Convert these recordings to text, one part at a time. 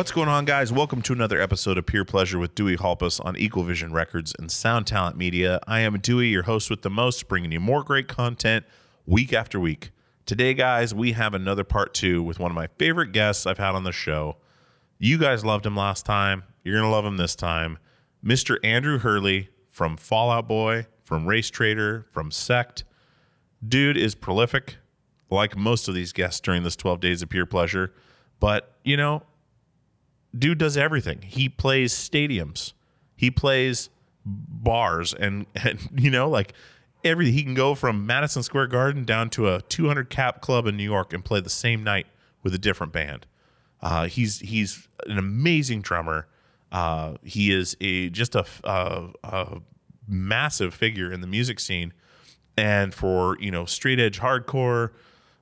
What's going on, guys? Welcome to another episode of Pure Pleasure with Dewey Halpus on Equal Vision Records and Sound Talent Media. I am Dewey, your host with the most, bringing you more great content week after week. Today, guys, we have another part two with one of my favorite guests I've had on the show. You guys loved him last time. You're going to love him this time. Mr. Andrew Hurley from Fall Out Boy, from Racetraitor, from Sect. Dude is prolific, like most of these guests during this 12 days of pure pleasure. But, you know, dude does everything. He plays stadiums. He plays bars and, and you know, like everything. He can go from Madison Square Garden down to a 200 cap club in New York and play the same night with a different band. Uh, he's he's an amazing drummer. Uh, he is a just a, a, a massive figure in the music scene, and for you know straight edge hardcore,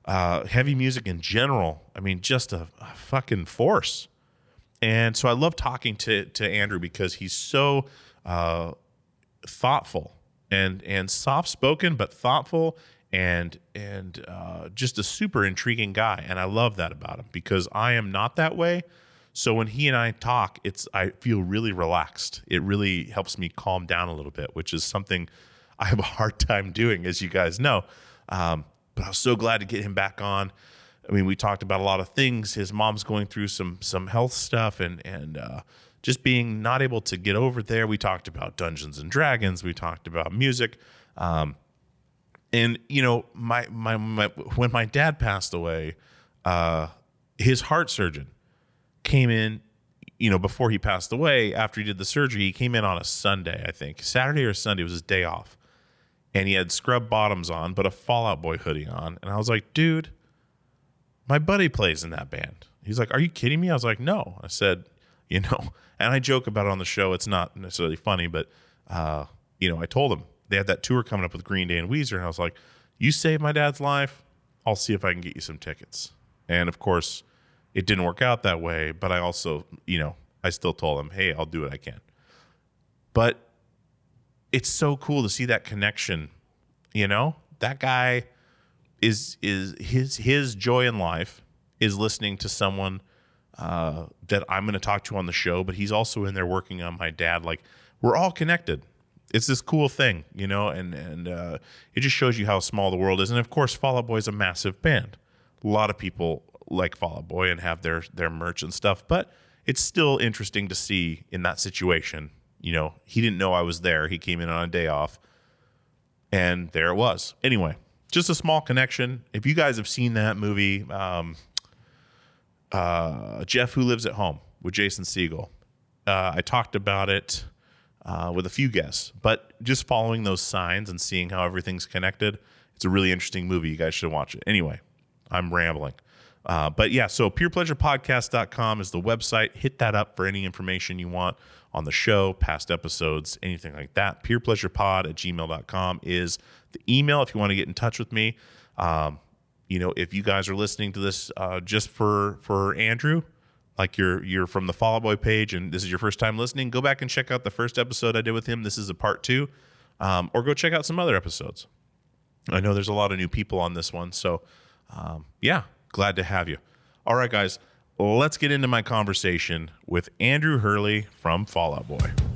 uh, heavy music in general. I mean, just a, a fucking force. And so I love talking to to Andrew because he's so uh, thoughtful and and soft spoken, but thoughtful and and uh, just a super intriguing guy. And I love that about him because I am not that way. So when he and I talk, it's I feel really relaxed. It really helps me calm down a little bit, which is something I have a hard time doing, as you guys know. Um, but I was so glad to get him back on. I mean, we talked about a lot of things. His mom's going through some some health stuff, and and uh, just being not able to get over there. We talked about Dungeons and Dragons. We talked about music, um, and you know, my, my my when my dad passed away, uh, his heart surgeon came in. You know, before he passed away, after he did the surgery, he came in on a Sunday, I think, Saturday or Sunday was his day off, and he had scrub bottoms on, but a Fall Out Boy hoodie on, and I was like, dude my buddy plays in that band. He's like, Are you kidding me? I was like, No. I said, You know, and I joke about it on the show. It's not necessarily funny, but, uh, you know, I told him they had that tour coming up with Green Day and Weezer. And I was like, You saved my dad's life. I'll see if I can get you some tickets. And of course, it didn't work out that way. But I also, you know, I still told him, Hey, I'll do what I can. But it's so cool to see that connection. You know, that guy is is his his joy in life is listening to someone uh, that I'm going to talk to on the show, but he's also in there working on my dad. Like we're all connected. It's this cool thing, you know, and and uh, it just shows you how small the world is. And of course, Fall Out Boy is a massive band. A lot of people like Fall Out Boy and have their their merch and stuff, but it's still interesting to see in that situation. You know, he didn't know I was there. He came in on a day off, and there it was. Anyway, just a small connection. If you guys have seen that movie, um, uh, Jeff Who Lives at Home with Jason Segel, uh, I talked about it uh, with a few guests, but just following those signs and seeing how everything's connected, it's a really interesting movie. You guys should watch it. Anyway, I'm rambling. Uh, but yeah, so purepleasurepodcast.com is the website. Hit that up for any information you want on the show, past episodes, anything like that. Purepleasurepod at gmail.com is the email if you want to get in touch with me. Um, you know, if you guys are listening to this uh, just for for Andrew, like you're you're from the Fall Out Boy page and this is your first time listening, go back and check out the first episode I did with him. This is a part two, um, or go check out some other episodes. I know there's a lot of new people on this one, so um, yeah, glad to have you. All right, guys, let's get into my conversation with Andrew Hurley from Fall Out Boy.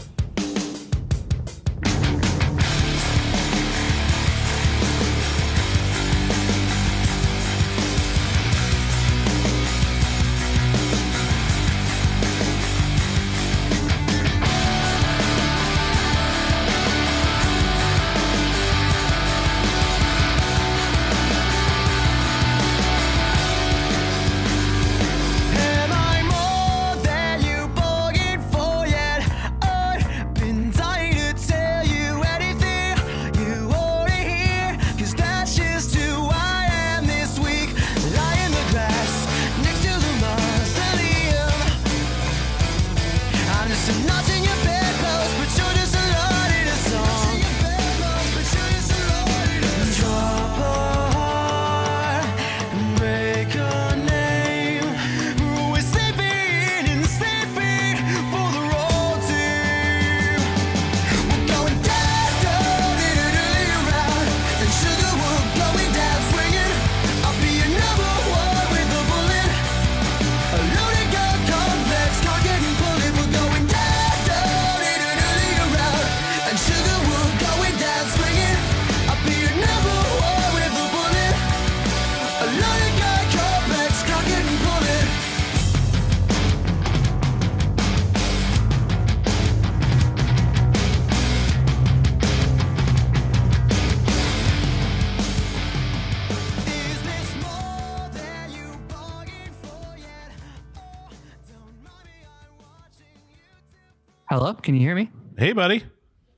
Can you hear me? Hey, buddy.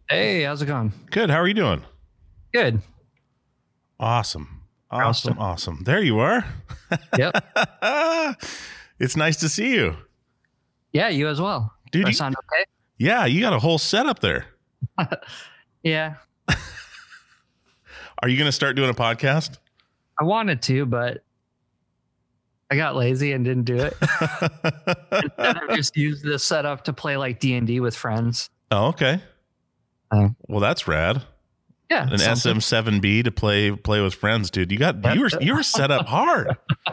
Hey, how's it going? Good. How are you doing? Good. Awesome. Awesome. Awesome. There you are. Yep. it's nice to see you. yeah, you as well. Dude, you- sound okay? Yeah, you got a whole setup there. Yeah, Are you going to start doing a podcast? I wanted to, but I got lazy and didn't do it. and I just used this setup to play like D and D with friends. oh, okay. Oh. well, that's rad. Yeah, An something. SM7B to play play with friends, dude. You got you were you were set up hard.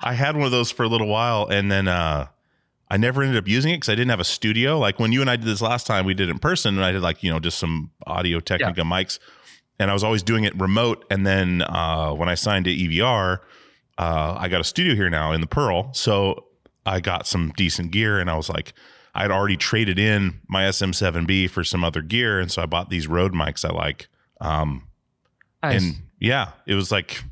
I had one of those for a little while, and then uh, I never ended up using it because I didn't have a studio. Like when you and I did this last time, we did it in person, and I did like you know just some audio Technica mics, and I was always doing it remote. And then uh, when I signed to EVR, uh, I got a studio here now in the Pearl, so I got some decent gear, and I was like. I'd already traded in my SM7B for some other gear, and so I bought these Rode mics I like. Um, Nice. and yeah, it was like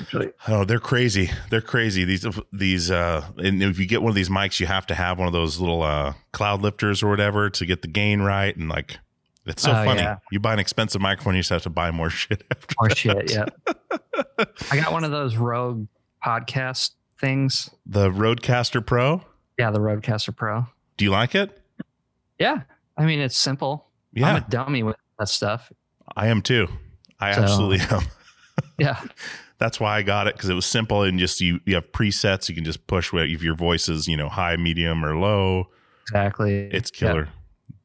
Actually, Oh, they're crazy. They're crazy. These these uh and if you get one of these mics, you have to have one of those little uh cloud lifters or whatever to get the gain right and like it's so Oh, funny. yeah. You buy an expensive microphone, you just have to buy more shit after. Or shit, yeah. I got one of those Rode podcast things. The Rodecaster Pro. Yeah, the Rodecaster Pro. Do you like it? Yeah, I mean it's simple. Yeah, I'm a dummy with that stuff. I am too. I So- absolutely uh, am. Yeah, That's why I got it because it was simple and just you you have presets. You can just push what if your voice is you know high, medium, or low. exactly. It's killer.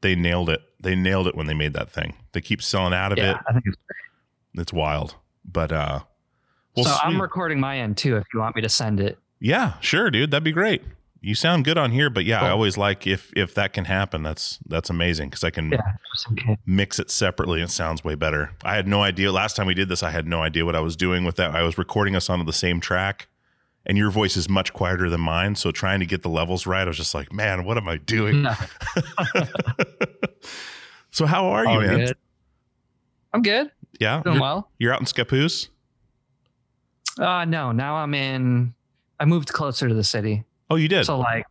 They nailed it. They nailed it when they made that thing. They keep selling out of Yeah, it. I think it's It's wild. But uh well so I'm sweet. recording my end too. If you want me to send it, yeah, sure, dude. That'd be great. You sound good on here, but yeah, I always like if if that can happen. That's that's amazing because I can Yeah. case. mix it separately. It sounds way better. I had no idea last time we did this. I had no idea what I was doing with that. I was recording us onto the same track, and your voice is much quieter than mine. So trying to get the levels right, I was just like, man, what am I doing? No. so how are you, man? good. I'm good. Yeah, Doing you're, well. you're out in Scappoose. Uh no, now I'm in I moved closer to the city. Oh, you did. So like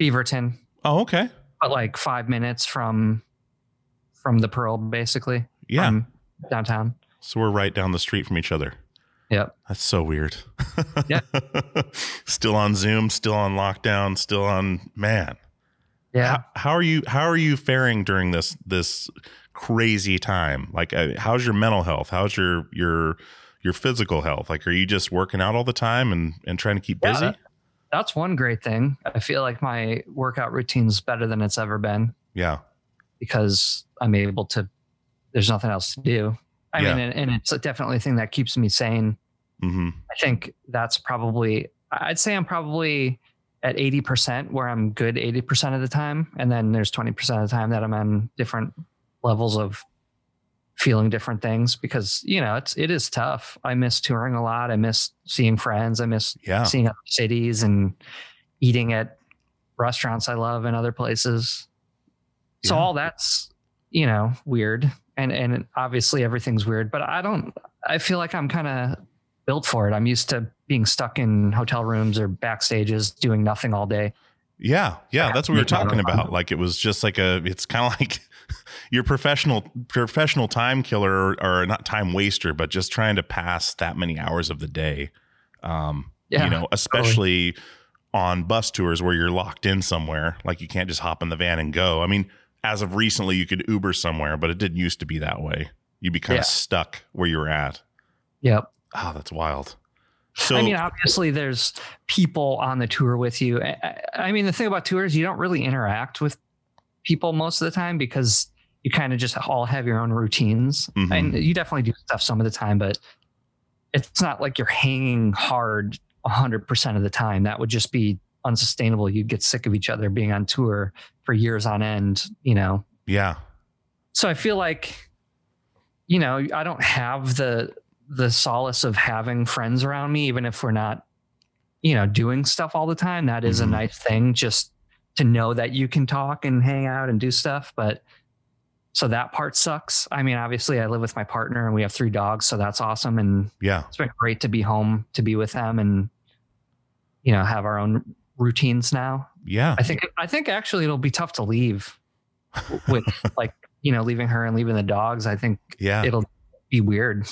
Beaverton, oh, okay. but like five minutes from from the Pearl, basically. Yeah. from downtown. so we're right down the street from each other. Yep. That's so weird. Yeah. still on Zoom, still on lockdown, still on man. Yeah. How, how are you how are you faring during this this crazy time? Like uh, how's your mental health? How's your your your physical health? Like are you just working out all the time and and trying to keep Yeah, busy? that- that's one great thing. I feel like my workout routine's better than it's ever been Yeah. because I'm able to. There's nothing else to do. I Yeah. mean, and, and it's definitely a thing that keeps me sane. Mm-hmm. I think that's probably. I'd say I'm probably at 80% where I'm good 80% of the time, and then there's 20% of the time that I'm on different levels of feeling different things because you know it's it is tough. I miss touring a lot. I miss seeing friends. I miss Yeah. seeing other cities and eating at restaurants I love and other places. So Yeah. all that's you know weird, and and obviously everything's weird. But I don't. I feel like I'm kind of built for it. I'm used to being stuck in hotel rooms or backstages doing nothing all day. Yeah, yeah, that's what we were talking about. Like it was just like a. It's kind of like your professional professional time killer or, or not time waster, but just trying to pass that many hours of the day. Um, Yeah, you know, especially on bus tours where you're locked in somewhere. Like you can't just hop in the van and go. I mean, as of recently, you could Uber somewhere, but it didn't used to be that way. You'd be kind Yeah. of stuck where you were at. Yep. Oh, that's wild. So I mean, obviously, there's people on the tour with you. I, I- mean, the thing about tours, you don't really interact with people most of the time because you kind of just all have your own routines, Mhm. and you definitely do stuff some of the time, but it's not like you're hanging hard 100% of the time. That would just be unsustainable. You'd get sick of each other being on tour for years on end, you know. yeah, so I feel like, you know, I don't have the the solace of having friends around me, even if we're not, you know, doing stuff all the time. That is Mhm. a nice thing, just to know that you can talk and hang out and do stuff. But so that part sucks. I mean, obviously, I live with my partner and we have three dogs, so that's awesome. And yeah, it's been great to be home to be with them and, you know, have our own routines now. yeah. I think I think actually it'll be tough to leave with like you know leaving her and leaving the dogs. I think Yeah. it'll be weird.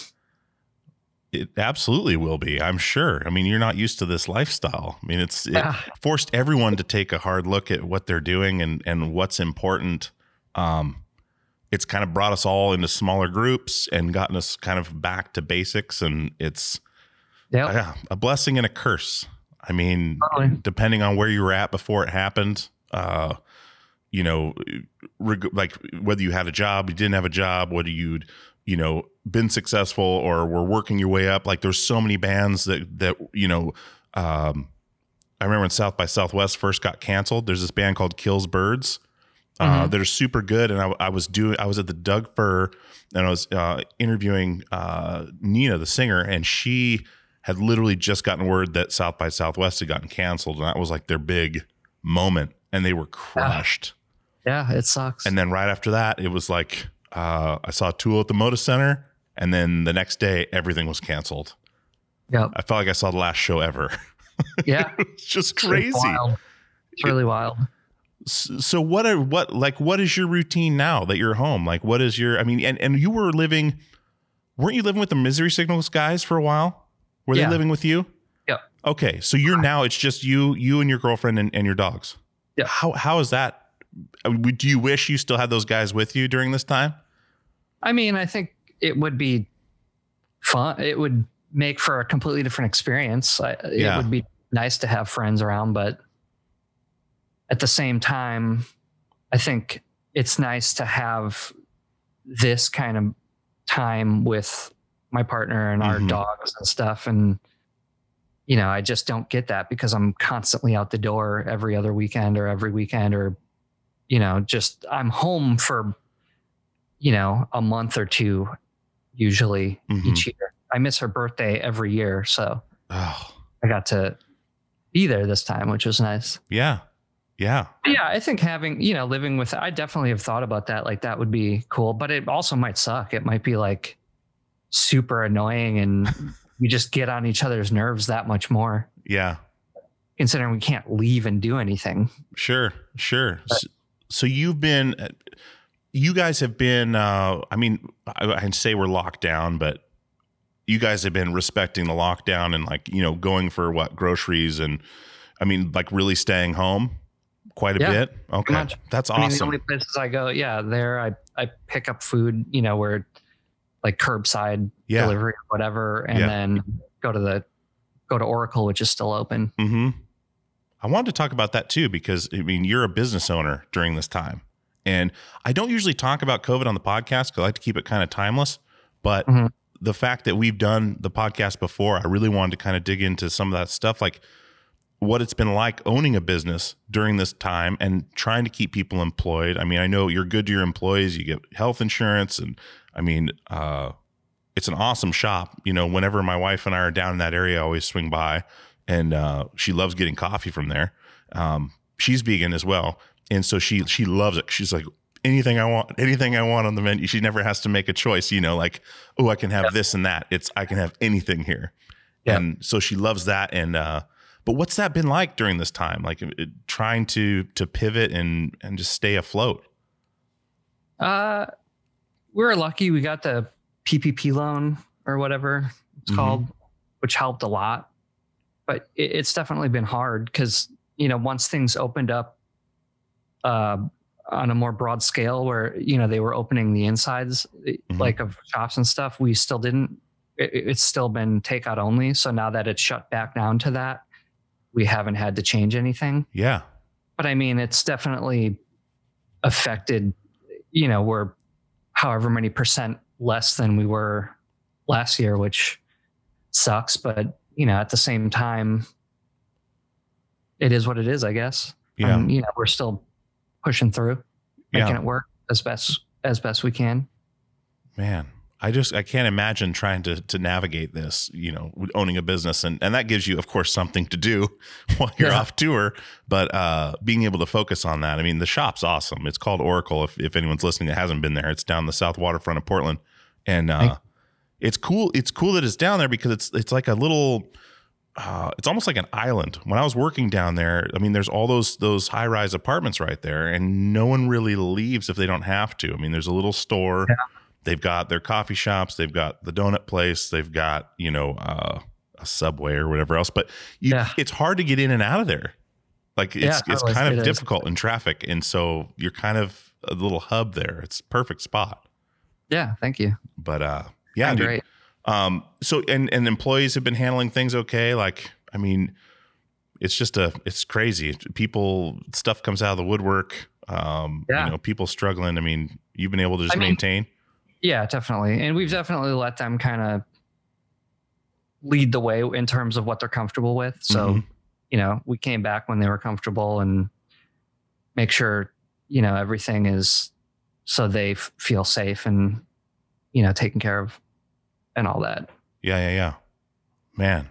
It absolutely will be. I'm sure. I mean, you're not used to this lifestyle. I mean, it's it forced everyone to take a hard look at what they're doing and and what's important. Um, it's kind of brought us all into smaller groups and gotten us kind of back to basics. And it's Yeah, yeah, a blessing and a curse. I mean, Totally. depending on where you were at before it happened, uh, you know, reg- like whether you had a job, you didn't have a job, whether you'd, you know, been successful or were working your way up. Like there's so many bands that that you know. Um, I remember when South by Southwest first got canceled. There's this band called Kills Birds. Uh, Mhm. that are super good, and I, I was doing. I was at the Doug Fir, and I was uh, interviewing uh, Nina, the singer, and she had literally just gotten word that South by Southwest had gotten canceled, and that was like their big moment, and they were crushed. yeah, it sucks. And then right after that, it was like uh, I saw Tool at the Moda Center, and then the next day, everything was canceled. yep, I felt like I saw the last show ever. yeah, it's just It's crazy. wild. It's really wild. So what are what like what is your routine now that you're home? Like what is your I mean and and you were living weren't you living with the Misery Signals guys for a while? Were Yeah. they living with you? Yep. Okay, so you're now it's just you you and your girlfriend and, and your dogs. Yeah. How how is that? I mean, Do you wish you still had those guys with you during this time? I mean, I think it would be fun. It would make for a completely different experience. I, Yeah. It would be nice to have friends around, but at the same time, I think it's nice to have this kind of time with my partner and our Mhm. dogs and stuff. And you know, I just don't get that because I'm constantly out the door every other weekend or every weekend or, you know, just I'm home for, you know, a month or two usually Mhm. each year. I miss her birthday every year. So Oh, I got to be there this time, which was nice. yeah. Yeah. Yeah, I think having, you know, living with, I definitely have thought about that. Like that would be cool, but it also might suck. It might be like super annoying and we just get on each other's nerves that much more, Yeah. considering we can't leave and do anything. Sure, sure. So, so you've been, you guys have been. Uh, I mean, I, I can say we're locked down, but you guys have been respecting the lockdown and like you know going for what groceries and, I mean, like really staying home quite a Yeah, bit. Okay, that's I mean, the awesome. only places I go, yeah, there I, I pick up food, you know, where like curbside yeah. delivery or whatever, and Yeah. then go to the, go to Oracle, which is still open. hmm I wanted to talk about that too because I mean you're a business owner during this time, and I don't usually talk about COVID on the podcast because I like to keep it kind of timeless. But Mhm. the fact that we've done the podcast before, I really wanted to kind of dig into some of that stuff, like what it's been like owning a business during this time and trying to keep people employed. I mean, I know you're good to your employees, you get health insurance, and I mean, uh, it's an awesome shop. You know, whenever my wife and I are down in that area, I always swing by, and uh, she loves getting coffee from there. Um, she's vegan as well, and so she she loves it. She's like anything I want, anything I want on the menu. She never has to make a choice. You know, like oh, I can have this and that. It's I can have anything here, Yeah. and so she loves that. And uh, but what's that been like during this time? Like it, trying to to pivot and and just stay afloat. Uh, we were lucky. We got the PPP loan or whatever it's Mhm. called, which helped a lot. But it, it's definitely been hard because you know once things opened up, uh, on a more broad scale, where you know they were opening the insides Mhm. like of shops and stuff, we still didn't. It, it's still been takeout only. So now that it's shut back down to that, we haven't had to change anything Yeah, but I mean, it's definitely affected. You know, we're however many percent less than we were last year, which sucks. But you know, at the same time, it is what it is. I guess. yeah, Um, you know, we're still pushing through, Yeah. making it work as best as best we can. man. I just I can't imagine trying to to navigate this. You know, owning a business and and that gives you, of course, something to do while you're Yeah. off tour. But uh, being able to focus on that. I mean, the shop's awesome. It's called Oracle. If if anyone's listening that hasn't been there, it's down the south waterfront of Portland, and uh, it's cool. It's cool that it's down there because it's it's like a little. Uh, it's almost like an island. When I was working down there, I mean, there's all those those high rise apartments right there, and no one really leaves if they don't have to. I mean, there's a little store. They've got their coffee shops. They've got the donut place. They've got you know uh, a subway or whatever else. But you, Yeah. it's hard to get in and out of there. Like it's Yeah, it's kind of It is. difficult in traffic, and so you're kind of a little hub there. It's perfect spot. Yeah. Thank you. But uh, yeah, dude. great. Um, so and and employees have been handling things okay. Like, I mean, it's just a it's crazy. People stuff comes out of the woodwork. Um, Yeah. you know, people struggling. I mean, you've been able to just I mean- maintain. Yeah, definitely. And we've definitely let them kind of lead the way in terms of what they're comfortable with. So, Mhm. you know, we came back when they were comfortable and make sure, you know, everything is so they f- feel safe and, you know, taken care of and all that. Yeah, yeah, yeah. Man.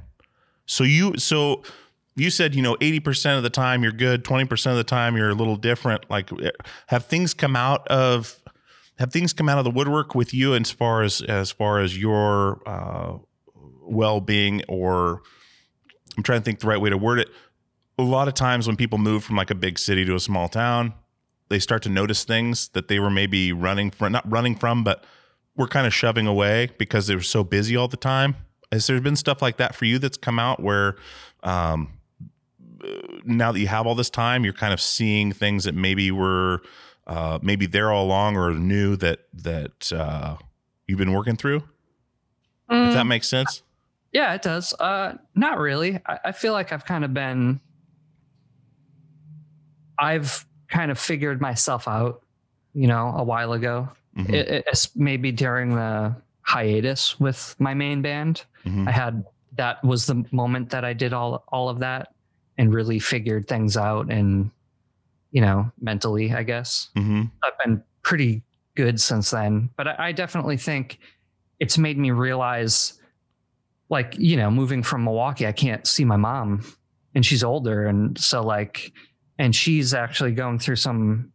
So you so you said, you know, 80% of the time you're good, 20% of the time you're a little different. Like eh, have things come out of have things come out of the woodwork with you as far as as far as your uh well-being or I'm trying to think the right way to word it. A lot of times when people move from like a big city to a small town, they start to notice things that they were maybe running from not running from, but were kind of shoving away because they were so busy all the time. Has there been stuff like that for you that's come out where um, now that you have all this time, you're kind of seeing things that maybe were uh, maybe there all along or new that that uh, you've been working through? If that makes sense. Yeah, it does. Uh, not really. I, I feel like I've kind of been. I've kind of figured myself out, you know, a while ago. Mhm. It, it's maybe during the hiatus with my main band. Mhm. I had that was the moment that I did all all of that and really figured things out and you know mentally I guess hmm I've been pretty good since then. But I, I definitely think it's made me realize, like, you know, moving from Milwaukee, I can't see my mom and she's older. And so, like, and she's actually going through some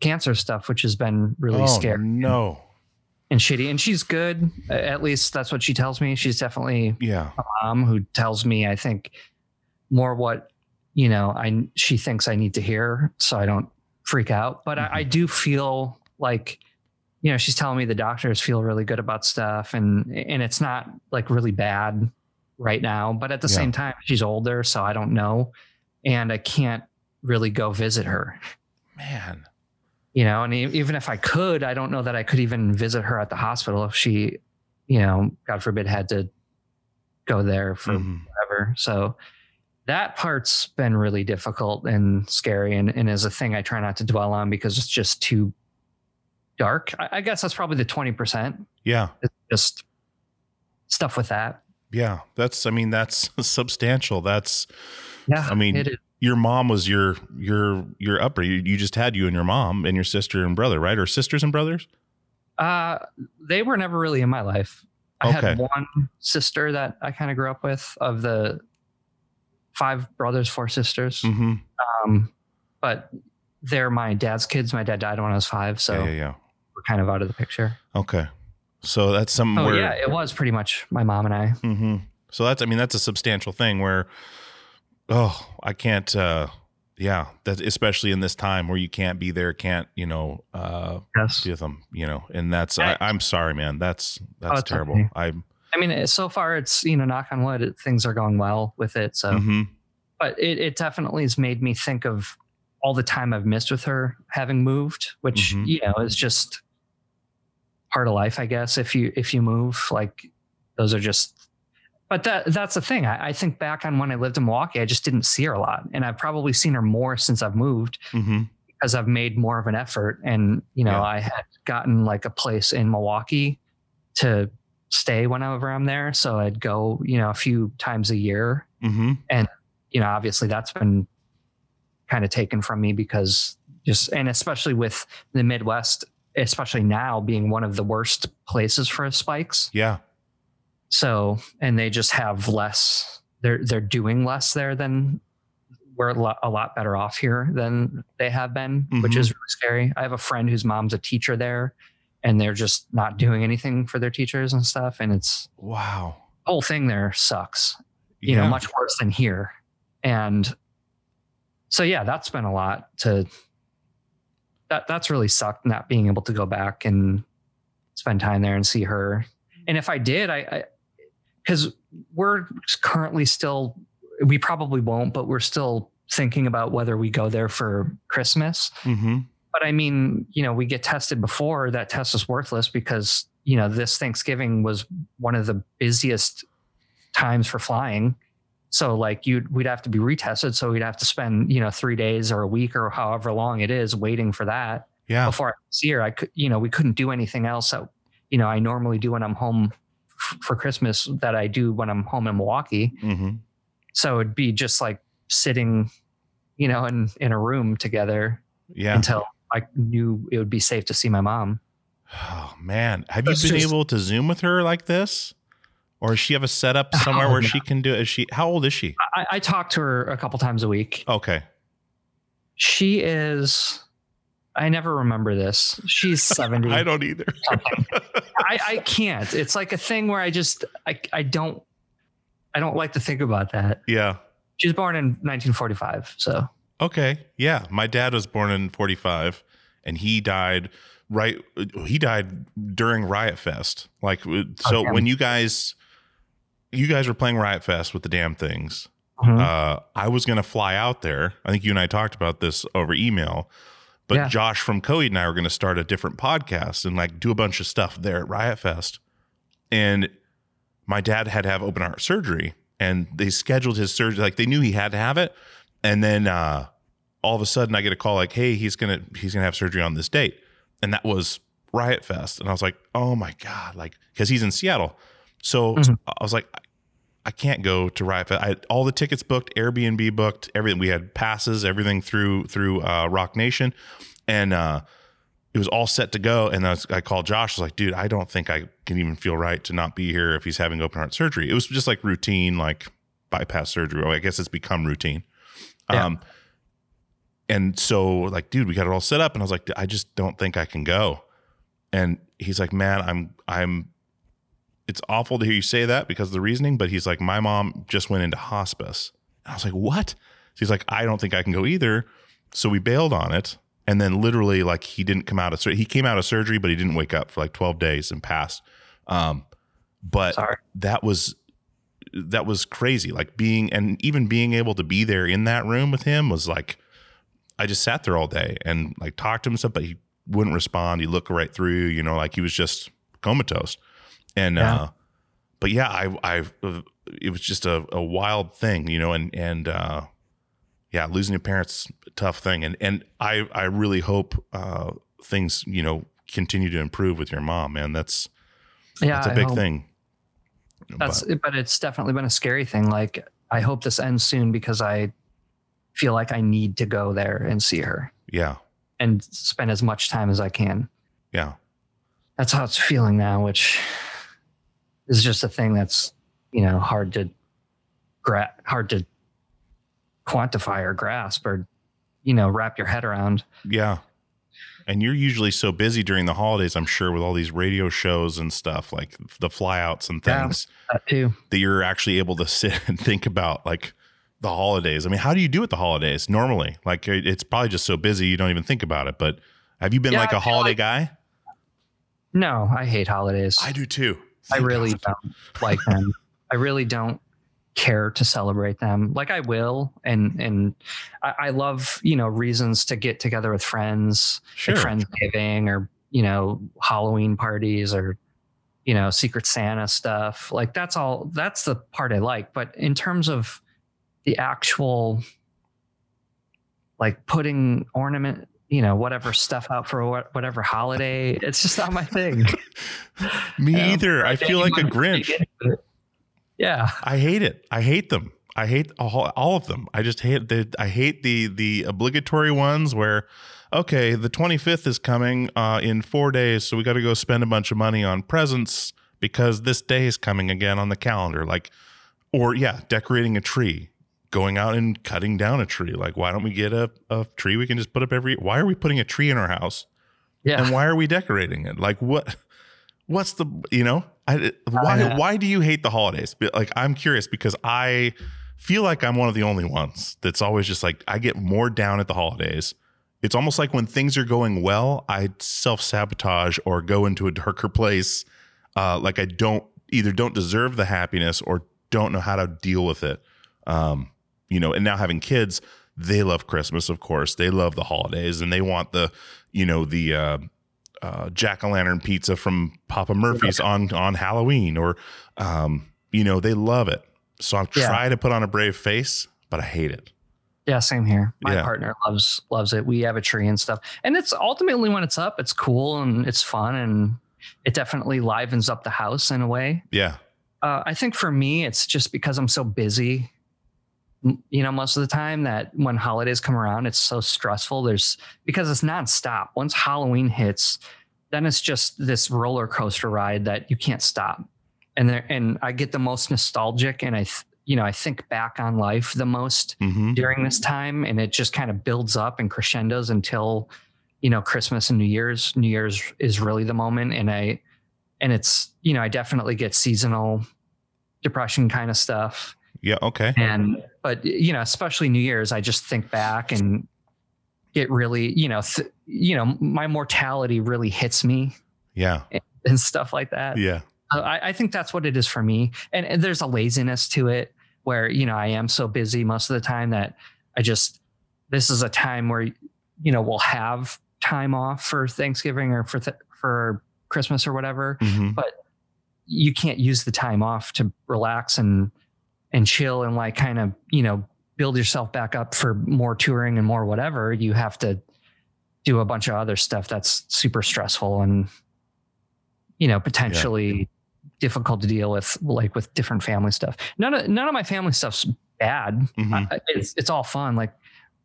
cancer stuff, which has been really oh, scary No. and shitty. And she's good. At least that's what she tells me. She's definitely Yeah. a mom who tells me, I think, more what, you know, I she thinks I need to hear so I don't freak out. But I, I mm-hmm. do feel like, you know, she's telling me the doctors feel really good about stuff and and it's not like really bad right now. But at the Yeah. same time, she's older, so I don't know. And I can't really go visit her Man. You know and even if i could i don't know that i could even visit her at the hospital if she you know god forbid had to go there for Mhm. whatever so that part's been really difficult and scary and, and is a thing i try not to dwell on because it's just too dark i, I guess that's probably the 20% Yeah. It's just stuff with that Yeah. That's, I mean, that's substantial. That's, yeah I mean, your mom was your, your, your upper. You, you just had you and your mom and your sister and brother, right? Or sisters and brothers? Uh, they were never really in my life. I Okay. had one sister that I kind of grew up with of the five brothers, four sisters. Mm-hmm. Um, but they're my dad's kids. My dad died when I was five, so yeah, yeah, yeah. we're kind of out of the picture. Okay. So that's something Oh where, yeah, it was pretty much my mom and I. hmm So that's, I mean, that's a substantial thing where, oh, I can't, uh, yeah, that especially in this time where you can't be there, can't, you know, uh, Yes. be with them, you know, and that's, I, I'm sorry, man. That's, that's Oh, it's terrible. okay. I, I mean, so far it's you know, knock on wood, it, things are going well with it. So, mhm. but it, it definitely has made me think of all the time I've missed with her having moved, which Mhm. you know is just part of life, I guess. If you if you move, like those are just. But that that's the thing. I, I think back on when I lived in Milwaukee, I just didn't see her a lot, and I've probably seen her more since I've moved Mhm. because I've made more of an effort. And you know, Yeah. I had gotten like a place in Milwaukee to stay whenever I'm there, so I'd go, you know, a few times a year Mhm. And, you know, obviously that's been kind of taken from me because just, and especially with the Midwest, especially now being one of the worst places for spikes. Yeah. So, and they just have less, they're, they're doing less there than we're a lot, a lot better off here than they have been, which Mhm. is really scary. I have a friend whose mom's a teacher there and they're just not doing anything for their teachers and stuff. And it's, Wow. whole thing there sucks you Yeah. know, much worse than here. And so yeah, that's been a lot to that that's really sucked not being able to go back and spend time there and see her. And if I did, I, I cuz we're currently still we probably won't, but we're still thinking about whether we go there for Christmas. Mm-hmm. But I mean, you know, we get tested before that test is worthless because, you know, this Thanksgiving was one of the busiest times for flying. So like you we'd have to be retested. So we'd have to spend, you know, three days or a week or however long it is waiting for that Yeah. before I could see her. I could, you know, we couldn't do anything else that, you know, I normally do when I'm home f- for Christmas that I do when I'm home in Milwaukee. Mm-hmm. So it'd be just like sitting, you know, in, in a room together Yeah. until I knew it would be safe to see my mom. Oh man, have you been just- able to Zoom with her like this, or does she have a setup somewhere Oh, where no. she can do? it? Is she? How old is she? I, I talk to her a couple times a week. Okay. She is, I never remember this. She's 70. I don't either. I, I can't. It's like a thing where I just, I, I don't, I don't like to think about that. yeah. She was born in 1945. So Okay. Yeah. My dad was born in 45 and he died right. He died during Riot Fest. Like, uh, so Okay. when you guys, you guys were playing Riot Fest with the damn things, Mhm. uh, I was going to fly out there. I think you and I talked about this over email, but Yeah. Josh from Coed and I were going to start a different podcast and like do a bunch of stuff there at Riot Fest. And my dad had to have open heart surgery and they scheduled his surgery. Like they knew he had to have it. And then, uh, all of a sudden I get a call like, Hey, he's going to, he's going to have surgery on this date. And that was Riot Fest. And I was like, Oh my God. Like, cause he's in Seattle. So Mhm. I was like, I can't go to Riot Fest. I had all the tickets booked, Airbnb booked, everything. We had passes, everything through through uh, Rock Nation, and uh, it was all set to go. And I, was, I called Josh. I was like, dude, I don't think I can even feel right to not be here if he's having open heart surgery. It was just like routine, like bypass surgery. Well, I guess it's become routine. Yeah. Um, and so like, dude, we got it all set up, and I was like, I just don't think I can go. And he's like, man, I'm I'm it's awful to hear you say that because of the reasoning, but he's like, my mom just went into hospice. And I was like, what? He's like, I don't think I can go either. So we bailed on it. And then literally like he didn't come out of surgery. He came out of surgery, but he didn't wake up for like 12 days and passed. Um, but Sorry. that was, that was crazy. Like being, and even being able to be there in that room with him was like, I just sat there all day and like talked to him and stuff, but he wouldn't respond. He looked right through, you know, like he was just comatose. And Yeah. uh but yeah, I I it was just a, a wild thing, you know, and and uh yeah, losing your parents tough thing. And and I I really hope uh things, you know, continue to improve with your mom, man. That's Yeah, that's a I big hope- thing. That's But- but it's definitely been a scary thing. Like I hope this ends soon because I feel like I need to go there and see her yeah. and spend as much time as I can. Yeah. That's how it's feeling now, which is just a thing that's you know hard to gra- hard to quantify or grasp or you know wrap your head around. Yeah. And you're usually so busy during the holidays, I'm sure, with all these radio shows and stuff, like the flyouts and Yeah. things. That too. that you're actually able to sit and think about like the holidays. I mean, how do you do at the holidays normally? Like it's probably just so busy you don't even think about it. But have you been Yeah, like a holiday like- guy? No, I hate holidays. I do too. I really don't like them. I really don't care to celebrate them. Like I will, and and I, I love you know reasons to get together with friends, Sure. like Friendsgiving or you know Halloween parties or you know Secret Santa stuff. Like that's all. That's the part I like. But in terms of the actual like putting ornament you know whatever stuff out for whatever holiday it's just not my thing Me Yeah. either. I feel like a Grinch. Yeah. I hate it. I hate them. I hate all, all of them. I just hate the I hate the the obligatory ones where okay, the 25th is coming uh in 4 days, so we got to go spend a bunch of money on presents because this day is coming again on the calendar like or yeah, decorating a tree, going out and cutting down a tree. Like why don't we get a a tree we can just put up every Why are we putting a tree in our house? Yeah. and why are we decorating it like what what's the you know I, why know. why do you hate the holidays like i'm curious because i feel like i'm one of the only ones that's always just like i get more down at the holidays it's almost like when things are going well i self-sabotage or go into a darker place uh like i don't either don't deserve the happiness or don't know how to deal with it um you know and now having kids they love christmas of course they love the holidays and they want the you know the uh, uh, jack o' lantern pizza from Papa Murphy's on on Halloween, or um, you know they love it. So I'm Yeah. trying to put on a brave face, but I hate it. Yeah, same here. My Yeah. partner loves loves it. We have a tree and stuff. And it's ultimately when it's up, it's cool and it's fun and it definitely livens up the house in a way. Yeah, Uh, I think for me, it's just because I'm so busy, you know, most of the time that when holidays come around, it's so stressful. There's because it's nonstop. Once Halloween hits, then it's just this roller coaster ride that you can't stop. And there, and I get the most nostalgic, and I, th- you know, I think back on life the most hmm during this time, and it just kind of builds up and crescendos until, you know, Christmas and New Year's. New Year's is really the moment, and I, and it's you know, I definitely get seasonal depression kind of stuff yeah, okay, and but you know especially new year's i just think back and it really you know th- you know my mortality really hits me. Yeah, and stuff like that. Yeah, Uh, I, I think that's what it is for me. And, and there's a laziness to it where you know i am so busy most of the time that i just this is a time where you know we'll have time off for thanksgiving or for th- for christmas or whatever. Hmm you can't use the time off to relax and and chill and like kind of you know build yourself back up for more touring and more whatever you have to do a bunch of other stuff that's super stressful and you know potentially difficult to deal with, like with different family stuff. None of none of my family stuff's bad. Mhm. I- it's it's all fun. Like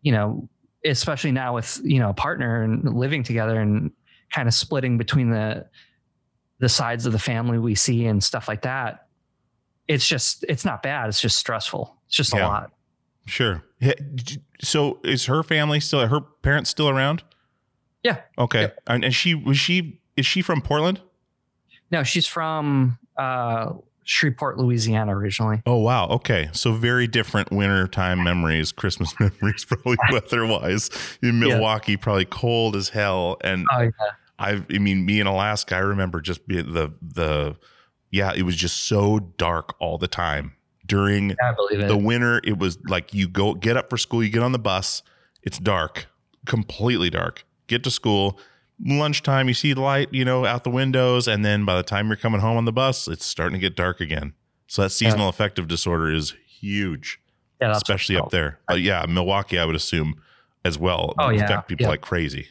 you know, especially now with you know a partner and living together and kind of splitting between the the sides of the family we see and stuff like that. It's just it's not bad. It's just stressful. It's just Yeah. a lot. Sure. Yeah, So is her family still? Her parents still around? Yeah. Okay. And, and she was she is she from Portland? No, she's from uh, Shreveport, Louisiana originally. Oh wow. Okay. So very different wintertime memories, Christmas memories, probably weather wise. In Yeah. Milwaukee, probably cold as hell. And Oh yeah. I I mean, me in Alaska, I remember just the the yeah, it was just so dark all the time during the winter. It was like you go get up for school, you get on the bus, it's dark, completely dark. Get to school, lunchtime, you see the light, you know, out the windows, and then by the time you're coming home on the bus, it's starting to get dark again. So that seasonal affective disorder is huge, yeah, especially up there. But yeah, Milwaukee, I would assume as well. Oh, yeah. affect people Yeah. like crazy.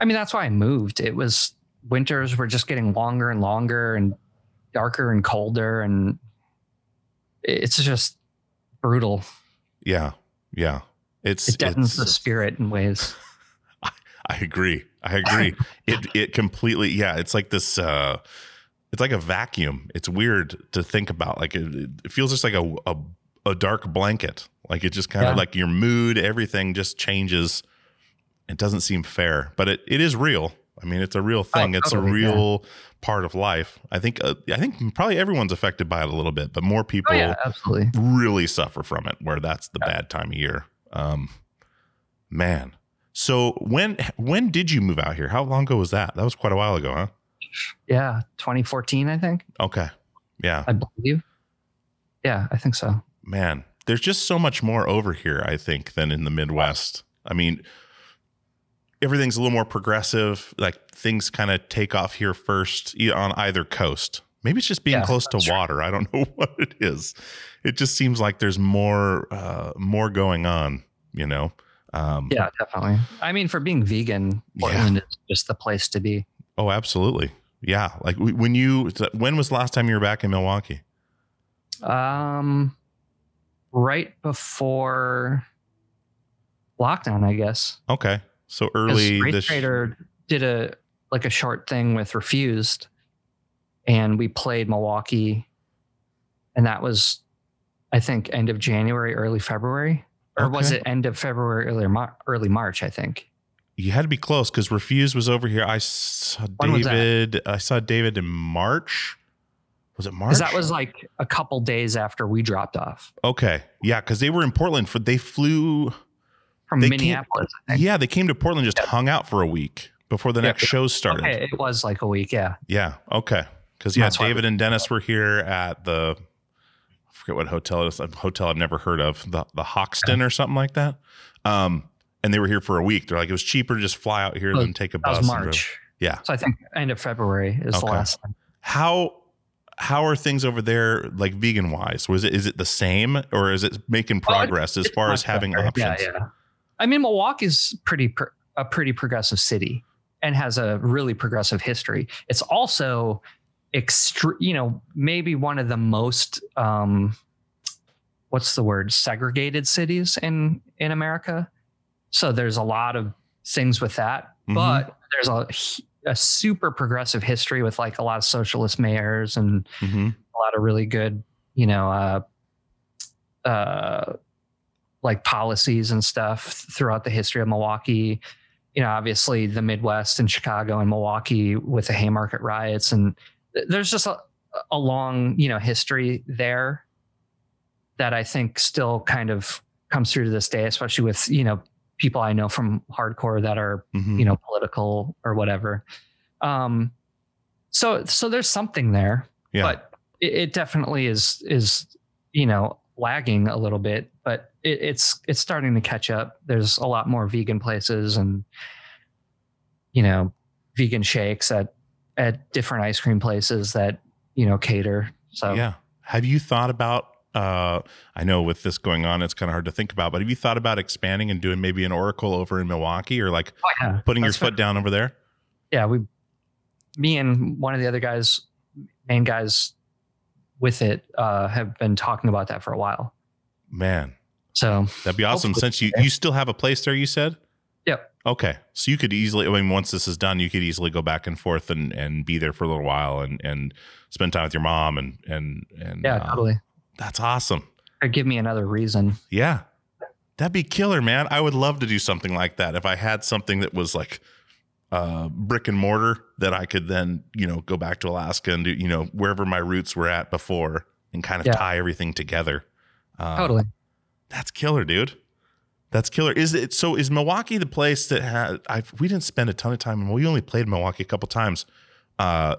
I mean, that's why I moved. It was winters were just getting longer and longer and darker and colder, and it's just brutal. Yeah, yeah. It's It deadens it's, the spirit in ways. I agree. I agree. it it completely yeah. It's like this. uh It's like a vacuum. It's weird to think about. Like it, it feels just like a, a a dark blanket. Like it just kind of Yeah. like your mood, everything just changes. It doesn't seem fair, but it, it is real. I mean, it's a real thing. it's a Oh, totally, yeah. real part of life. I think. Uh, I think probably everyone's affected by it a little bit, but more people Oh yeah, absolutely. really suffer from it where that's the bad time of year um man so when when did you move out here how long ago was that that was quite a while ago huh Yeah, 2014, I think. okay yeah I believe. Yeah, I think so. man there's just so much more over here i think than in the midwest i mean everything's a little more progressive like things kind of take off here first on either coast maybe it's just being Yeah, close to true. water i don't know what it is it just seems like there's more uh more going on you know um Yeah, definitely. I mean, for being vegan, Portland is just the place to be. Oh, absolutely. Yeah. Like when you, when was the last time you were back in Milwaukee? Um, right before lockdown, I guess. Okay. So early this. Trader did a like a short thing with Refused, and we played Milwaukee, and that was, I think, end of January, early February, or was it end of February, early Mar- early March? I think. You had to be close because Refuse was over here. I saw When? David. I saw David in March. Was it March? That was like a couple days after we dropped off okay. Yeah, because they were in Portland for they flew. From They came- Minneapolis. Think. Yeah, they came to Portland, just hung out for a week before the Yeah. next show started. Okay, it was like a week. Yeah. Yeah. Okay. Because yeah, That's David and Dennis were here at the I forget what hotel it is. A hotel I've never heard of. The the Hoxton or something like that. Um, and they were here for a week. They're like, it was cheaper to just fly out here than take a bus. March. Yeah. So I think end of February is the last time. How how are things over there like vegan wise? Was it is it the same or is it making Well, it- progress as far as having better. options? Yeah, yeah. I mean, Milwaukee's pretty pro- a pretty progressive city and has a really progressive history. It's also extre- you know, maybe one of the most um what's the word segregated cities in in America. So there's a lot of things with that, Mhm. but there's a a super progressive history with like a lot of socialist mayors and Mhm. a lot of really good, you know, uh, uh, like policies and stuff throughout the history of Milwaukee. You know, obviously the Midwest and Chicago and Milwaukee with the Haymarket riots, and there's just a, a long, you know, history there that I think still kind of comes through to this day, especially with you know people I know from hardcore that are Mhm. you know political or whatever. Um, so so there's something there yeah. but it, it definitely is is you know lagging a little bit it, it's it's starting to catch up there's a lot more vegan places and you know vegan shakes at at different ice cream places that you know cater so Yeah. Have you thought about? Uh, I know with this going on, it's kind of hard to think about. But have you thought about expanding and doing maybe an Oracle over in Milwaukee, or like Oh, yeah. putting your That's foot down over there? yeah we me and one of the other guys main guys with it uh, have been talking about that for a while. Man, So that'd be awesome. Since you you still have a place there, you said. Yep. Okay, so you could easily. I mean, once this is done, you could easily go back and forth and and be there for a little while and and spend time with your mom and and and yeah, uh, totally. That's awesome. Or give me another reason. Yeah. That'd be killer, man. I would love to do something like that. If I had something that was like uh, brick and mortar that I could then, you know, go back to Alaska and do, you know, wherever my roots were at before and kind of Yeah. tie everything together. Uh, Totally. That's killer, dude. That's killer. Is it so? Is Milwaukee the place that had? I we didn't spend a ton of time. We only played Milwaukee a couple times. Uh,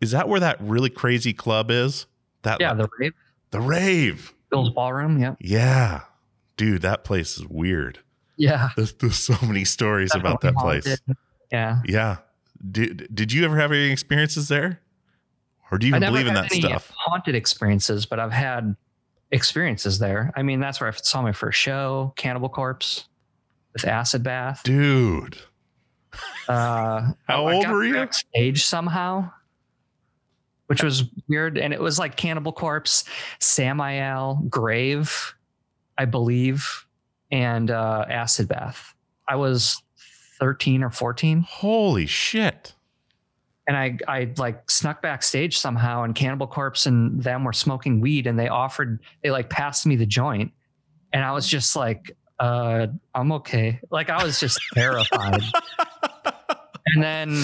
is that where that really crazy club is? That Yeah, the rave, the rave. Eagles Ballroom. Yep. Yeah, dude, that place is weird. Yeah. There's, there's so many stories about that place. Yeah. Yeah. Did Did you ever have any experiences there, or do you even believe in that stuff? haunted experiences, but I've had experiences there. I mean, that's where I saw my first show, Cannibal Corpse, with Acid Bath. Dude, Uh, How old were you? Age somehow, which was weird, and it was like Cannibal Corpse, Samael, Grave, I believe, and uh, Acid Bath. I was thirteen or fourteen, holy shit! And I I like snuck backstage somehow, and Cannibal Corpse and them were smoking weed, and they offered they like passed me the joint, and I was just like, uh, I'm okay. Like I was just terrified. and then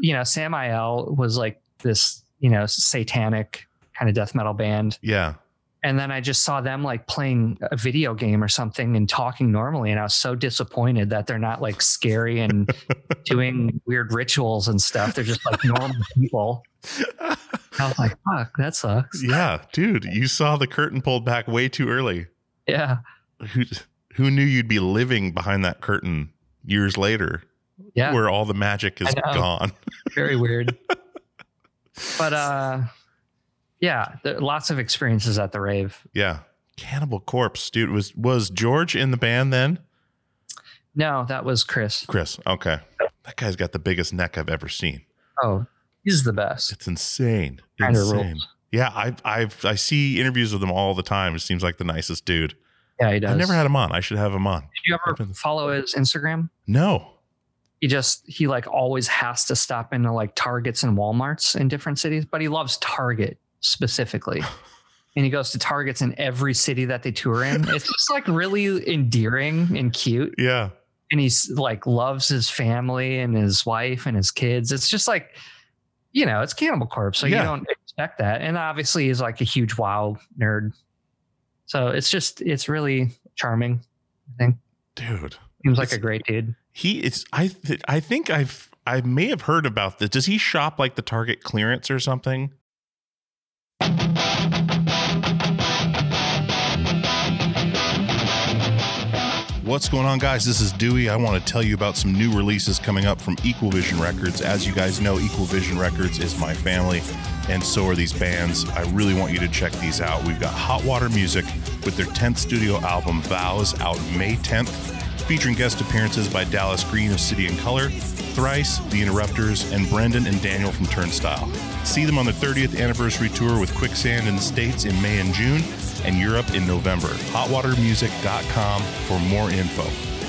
you know Samael was like this you know satanic kind of death metal band Yeah, and then I just saw them like playing a video game or something and talking normally and I was so disappointed that they're not like scary and doing weird rituals and stuff. They're just like normal people. I was like fuck that sucks. Yeah, dude. You saw the curtain pulled back way too early. yeah. Who Who knew you'd be living behind that curtain years later, yeah. Where all the magic is gone? very weird. But uh yeah lots of experiences at the rave Yeah, Cannibal Corpse, dude. Was was George in the band then? no that was Chris Chris. Okay, that guy's got the biggest neck I've ever seen. oh he's the best It's insane. Kinda insane. Yeah, I've I've I see interviews with him all the time. It seems like the nicest dude. yeah he does I've never had him on. I should have him on. did you ever follow his Instagram No. he just he like always has to stop into like targets and walmarts in different cities but he loves target specifically and he goes to targets in every city that they tour in it's just like really endearing and cute Yeah. and he's like loves his family and his wife and his kids it's just like you know it's cannibal corpse so Yeah. you don't expect that and obviously he's like a huge wow nerd so it's just it's really charming i think Dude. seems like a great dude He it's I th- I think I've I may have heard about this. Does he shop like the Target clearance or something? What's going on, guys? This is Dewey. I want to tell you about some new releases coming up from Equal Vision Records. As you guys know, Equal Vision Records is my family, and so are these bands. I really want you to check these out. We've got Hot Water Music with their 10th studio album, Vows, out May 10th, featuring guest appearances by Dallas Green of City and Color, Thrice, The Interrupters, and Brendan and Daniel from Turnstile. See them on the 30th anniversary tour with Quicksand in the States in May and June, and Europe in November. HotWaterMusic.com for more info.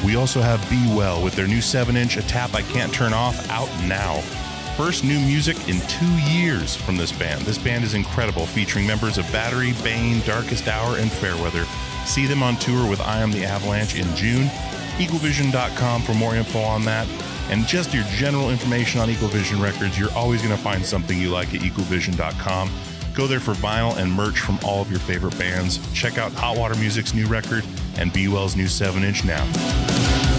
We also have Be Well with their new 7 inch A Tap I Can't Turn Off out now. First new music in two years from this band. This band is incredible, featuring members of Battery, Bane, Darkest Hour, and Fairweather. See them on tour with I Am the Avalanche in June. EqualVision.com for more info on that. And just your general information on EqualVision Records, you're always going to find something you like at EqualVision.com. Go there for vinyl and merch from all of your favorite bands. Check out Hot Water Music's new record and Be Well's new 7 inch now.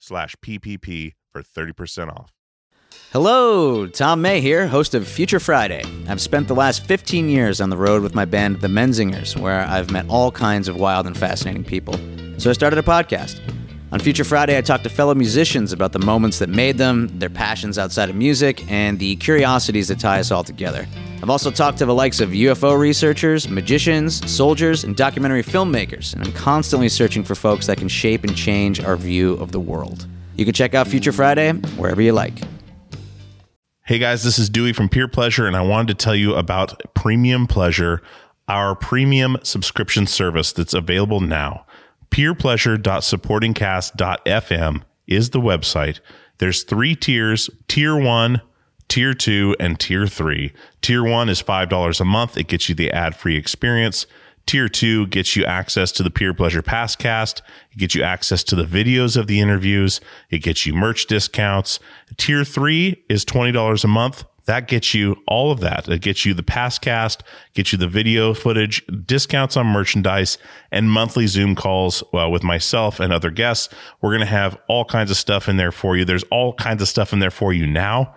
slash PPP for 30% off. Hello, Tom May here, host of Future Friday. I've spent the last 15 years on the road with my band, The Menzingers, where I've met all kinds of wild and fascinating people. So I started a podcast. On Future Friday, I talk to fellow musicians about the moments that made them, their passions outside of music, and the curiosities that tie us all together. I've also talked to the likes of UFO researchers, magicians, soldiers, and documentary filmmakers, and I'm constantly searching for folks that can shape and change our view of the world. You can check out Future Friday wherever you like. Hey guys, this is Dewey from Peer Pleasure, and I wanted to tell you about Premium Pleasure, our premium subscription service that's available now. Peerpleasure.supportingcast.fm is the website. There's three tiers Tier 1, Tier 2, and Tier 3. Tier 1 is $5 a month, it gets you the ad free experience. Tier 2 gets you access to the Peer Pleasure Passcast. It gets you access to the videos of the interviews. It gets you merch discounts. Tier 3 is $20 a month. That gets you all of that. It gets you the Passcast, gets you the video footage, discounts on merchandise, and monthly Zoom calls uh, with myself and other guests. We're going to have all kinds of stuff in there for you. There's all kinds of stuff in there for you now.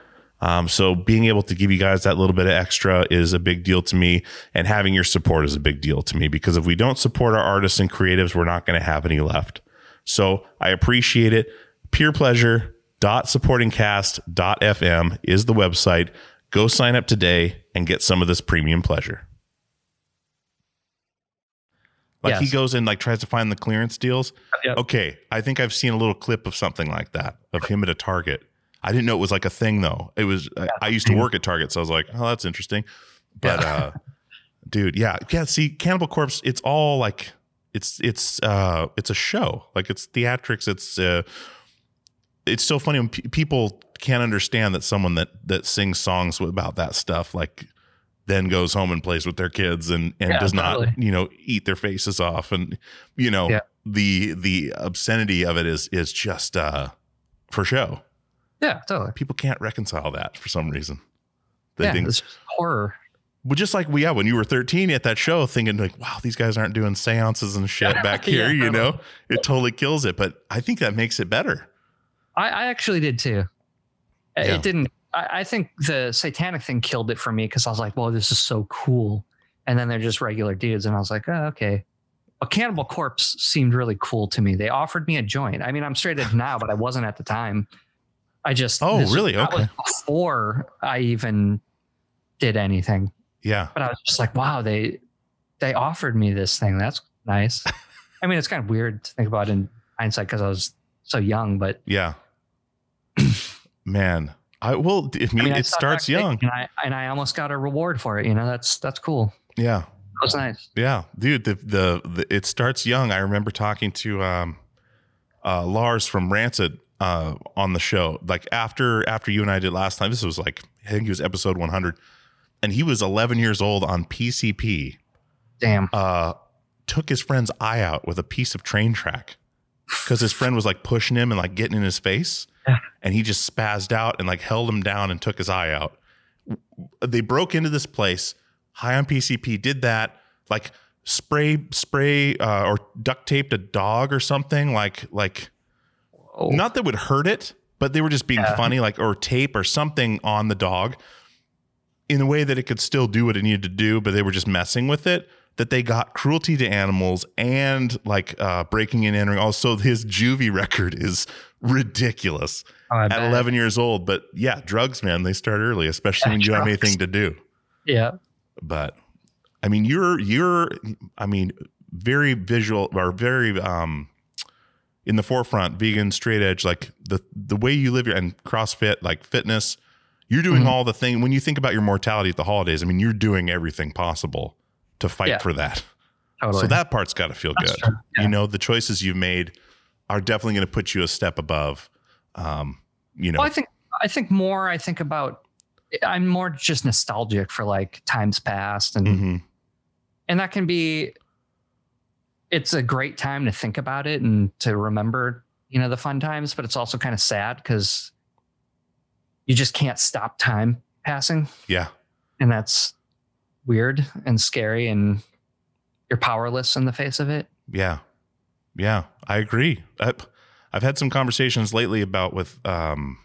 Um, so being able to give you guys that little bit of extra is a big deal to me, and having your support is a big deal to me because if we don't support our artists and creatives, we're not going to have any left. So I appreciate it. Peerpleasure.supportingcast.fm is the website. Go sign up today and get some of this premium pleasure. Like he goes and like tries to find the clearance deals. Yep. Okay, I think I've seen a little clip of something like that of him at a Target. I didn't know it was like a thing though. It was. I- I used to work at Target, so I was like, oh, that's interesting. But uh, dude, yeah, yeah. See, Cannibal Corpse. It's all like it's it's uh it's a show. Like it's theatrics. It's uh it's so funny when pe- people can't understand that someone that that sings songs about that stuff like then goes home and plays with their kids and and Yeah, does totally. not you know eat their faces off and you know Yeah. the the obscenity of it is is just uh for show Yeah, totally. people can't reconcile that for some reason they yeah, think it's just horror. well, just like we, yeah, when you were 13 at that show, thinking like, wow, these guys aren't doing seances and shit back Yeah, here, you know, it totally kills it. But I think that makes it better. I, I actually did too. Yeah. It didn't. I, I think the satanic thing killed it for me because I was like, "Well, this is so cool," and then they're just regular dudes, and I was like, "Oh, okay." A Cannibal Corpse seemed really cool to me. They offered me a joint. I mean, I'm straight edge now, but I wasn't at the time. I just Oh, really? was Okay. before I even did anything, Yeah. but I was just like, "Wow, they they offered me this thing. That's nice." I mean, it's kind of weird to think about in hindsight because I was so young, but Yeah. Man, I will, I mean, I mean, it starts young. and I and I almost got a reward for it. You know, that's that's cool. Yeah. That was nice. Yeah. Dude, the, the, the, it starts young. I remember talking to, um, uh, Lars from Rancid, uh, on the show, like after, after you and I did last time, this was like, I think it was episode 100 and he was 11 years old on PCP. Damn. uh, took his friend's eye out with a piece of train track because his friend was like pushing him and like getting in his face. Yeah. And he just spazzed out and like held him down and took his eye out. They broke into this place, high on PCP, did that, like spray, spray, uh, or duct taped a dog or something, like, like, Oh, not that would hurt it, but they were just being Yeah. funny, like or tape or something on the dog in a way that it could still do what it needed to do, but they were just messing with it. That they got cruelty to animals and like uh, breaking and entering. Also, his juvie record is ridiculous oh, at bet. 11 years old. But yeah, drugs, man, they start early, especially Yeah, when you don't have anything to do Yeah. but I mean, you're you're I mean, very visual or very um in the forefront, vegan, straight edge, like the the way you live your and CrossFit, like fitness. You're doing Mhm. all the thing when you think about your mortality at the holidays. I mean, you're doing everything possible to fight Yeah. for that. Totally. So that part's got to feel That's good. Yeah. You know, the choices you've made are definitely going to put you a step above. Um, you know, Well, I think I think more. I think about. I'm more just nostalgic for like times past, and mhm. and that can be. It's a great time to think about it and to remember, you know, the fun times, but it's also kind of sad because you just can't stop time passing. yeah, and that's weird and scary and you're powerless in the face of it Yeah. Yeah, I agree. I, I've had some conversations lately about with um,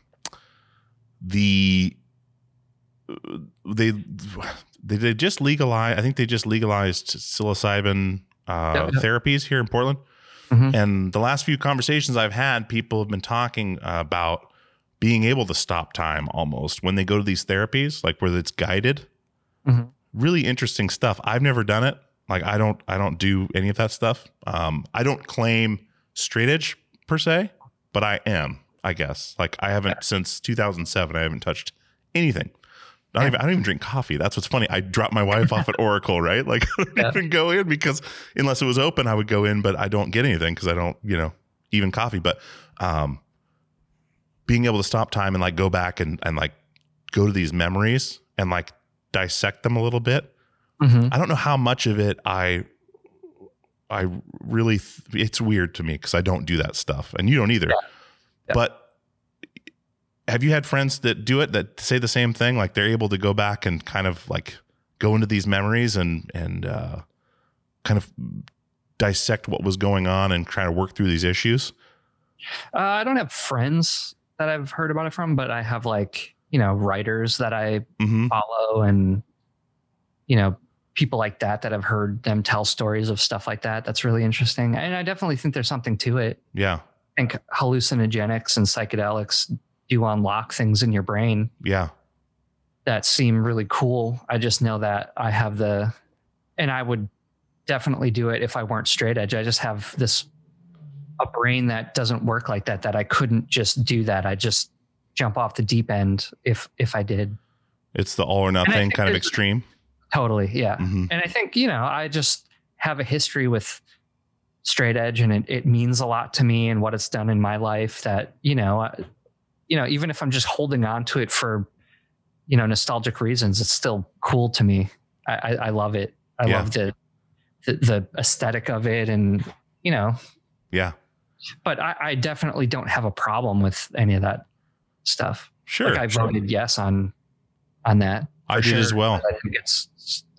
the they they, they just legalized. I think they just legalized psilocybin uh, therapies here in Portland. Mhm. And the last few conversations I've had, people have been talking about being able to stop time almost when they go to these therapies, like where it's guided. Mhm. Really interesting stuff. I've never done it. Like I don't I don't do any of that stuff. Um, I don't claim straight edge per se, but I am, I guess. Like I haven't since 2007. I haven't touched anything. Not even, I don't even drink coffee. That's what's funny. I dropped my wife off at Oracle, right? Like I don't Yeah. even go in because unless it was open, I would go in, but I don't get anything because I don't, you know, even coffee. But um, being able to stop time and like go back and and like go to these memories and like dissect them a little bit. Mhm. I don't know how much of it I I really th- it's weird to me because I don't do that stuff and you don't either. Yeah. But have you had friends that do it that say the same thing like they're able to go back and kind of like go into these memories and and uh kind of dissect what was going on and try to work through these issues? uh, i don't have friends that i've heard about it from but i have like you know writers that i Mhm. follow and you know people like that that i've heard them tell stories of stuff like that that's really interesting and i definitely think there's something to it Yeah. i think hallucinogenics and psychedelics do unlock things in your brain Yeah. that seem really cool. I just know that I have the, and I would definitely do it if I weren't straight edge. I just have this, a brain that doesn't work like that, that I couldn't just do that. I just jump off the deep end if, if I did. It's the all or nothing kind of extreme. Totally. Yeah. Mhm. And I think, you know, I just have a history with straight edge and it, it means a lot to me and what it's done in my life that you know you know even if i'm just holding on to it for you know nostalgic reasons it's still cool to me i i, I love it i Yeah. love the, the the aesthetic of it and you know Yeah. but I, I definitely don't have a problem with any of that stuff Sure. like i sure. voted yes on on that I did as well. I think it's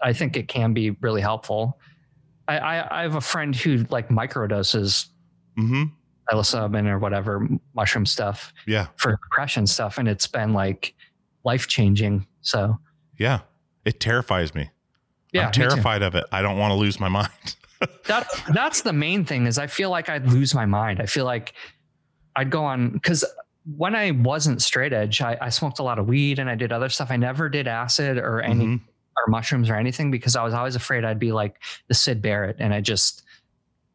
I think it can be really helpful. I I, I have a friend who like microdoses Mm-hmm. Psilocybin or whatever mushroom stuff Yeah. for depression stuff, and it's been like life changing. So Yeah. It terrifies me. yeah, I'm terrified of it. I don't want to lose my mind. That's that's the main thing is I feel like I'd lose my mind. I feel like I'd go on because when I wasn't straight edge, I, I smoked a lot of weed and I did other stuff. I never did acid or any Mhm. or mushrooms or anything because I was always afraid I'd be like the Syd Barrett and I just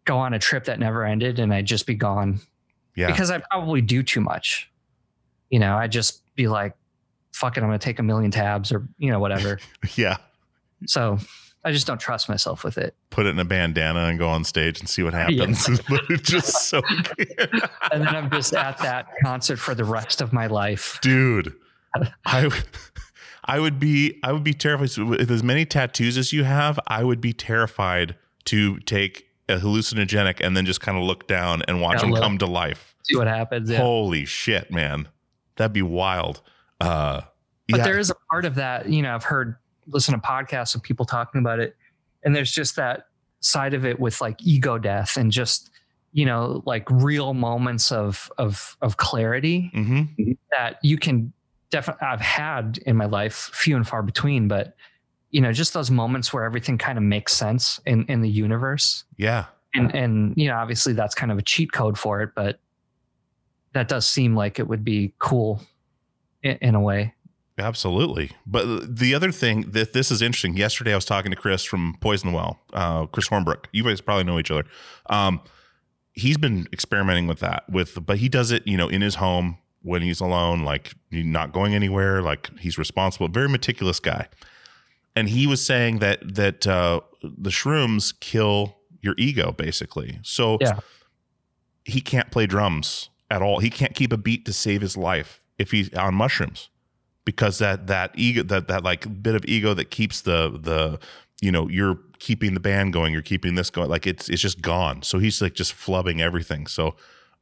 go on a trip that never ended and I'd just be gone Yeah. because I probably do too much. You know, I'd just be like, fuck it, I'm going to take a million tabs or, you know, whatever. yeah. so I just don't trust myself with it. Put it in a bandana and go on stage and see what happens. it's just so And then I'm just at that concert for the rest of my life. dude i i would be i would be terrified with as many tattoos as you have i would be terrified to take a hallucinogenic and then just kind of look down and watch Yeah, them look. come to life See what happens. Yeah. holy shit man that'd be wild uh but yeah there is a part of that you know i've heard listen to podcasts of people talking about it and there's just that side of it with like ego death and just you know like real moments of of of clarity hmm that you can definitely i've had in my life few and far between but you know just those moments where everything kind of makes sense in in the universe yeah and and you know obviously that's kind of a cheat code for it but that does seem like it would be cool in, in a way Absolutely. But the other thing that this is interesting. Yesterday, I was talking to Chris from Poison Well, uh, Chris Hornbrook. You guys probably know each other. Um, he's been experimenting with that with, but he does it, you know, in his home when he's alone, like not going anywhere, like he's responsible, very meticulous guy. And he was saying that that uh, the shrooms kill your ego, basically. So Yeah. he can't play drums at all. He can't keep a beat to save his life if he's on mushrooms because that that ego that that like bit of ego that keeps the the you know you're keeping the band going you're keeping this going like it's it's just gone so he's like just flubbing everything so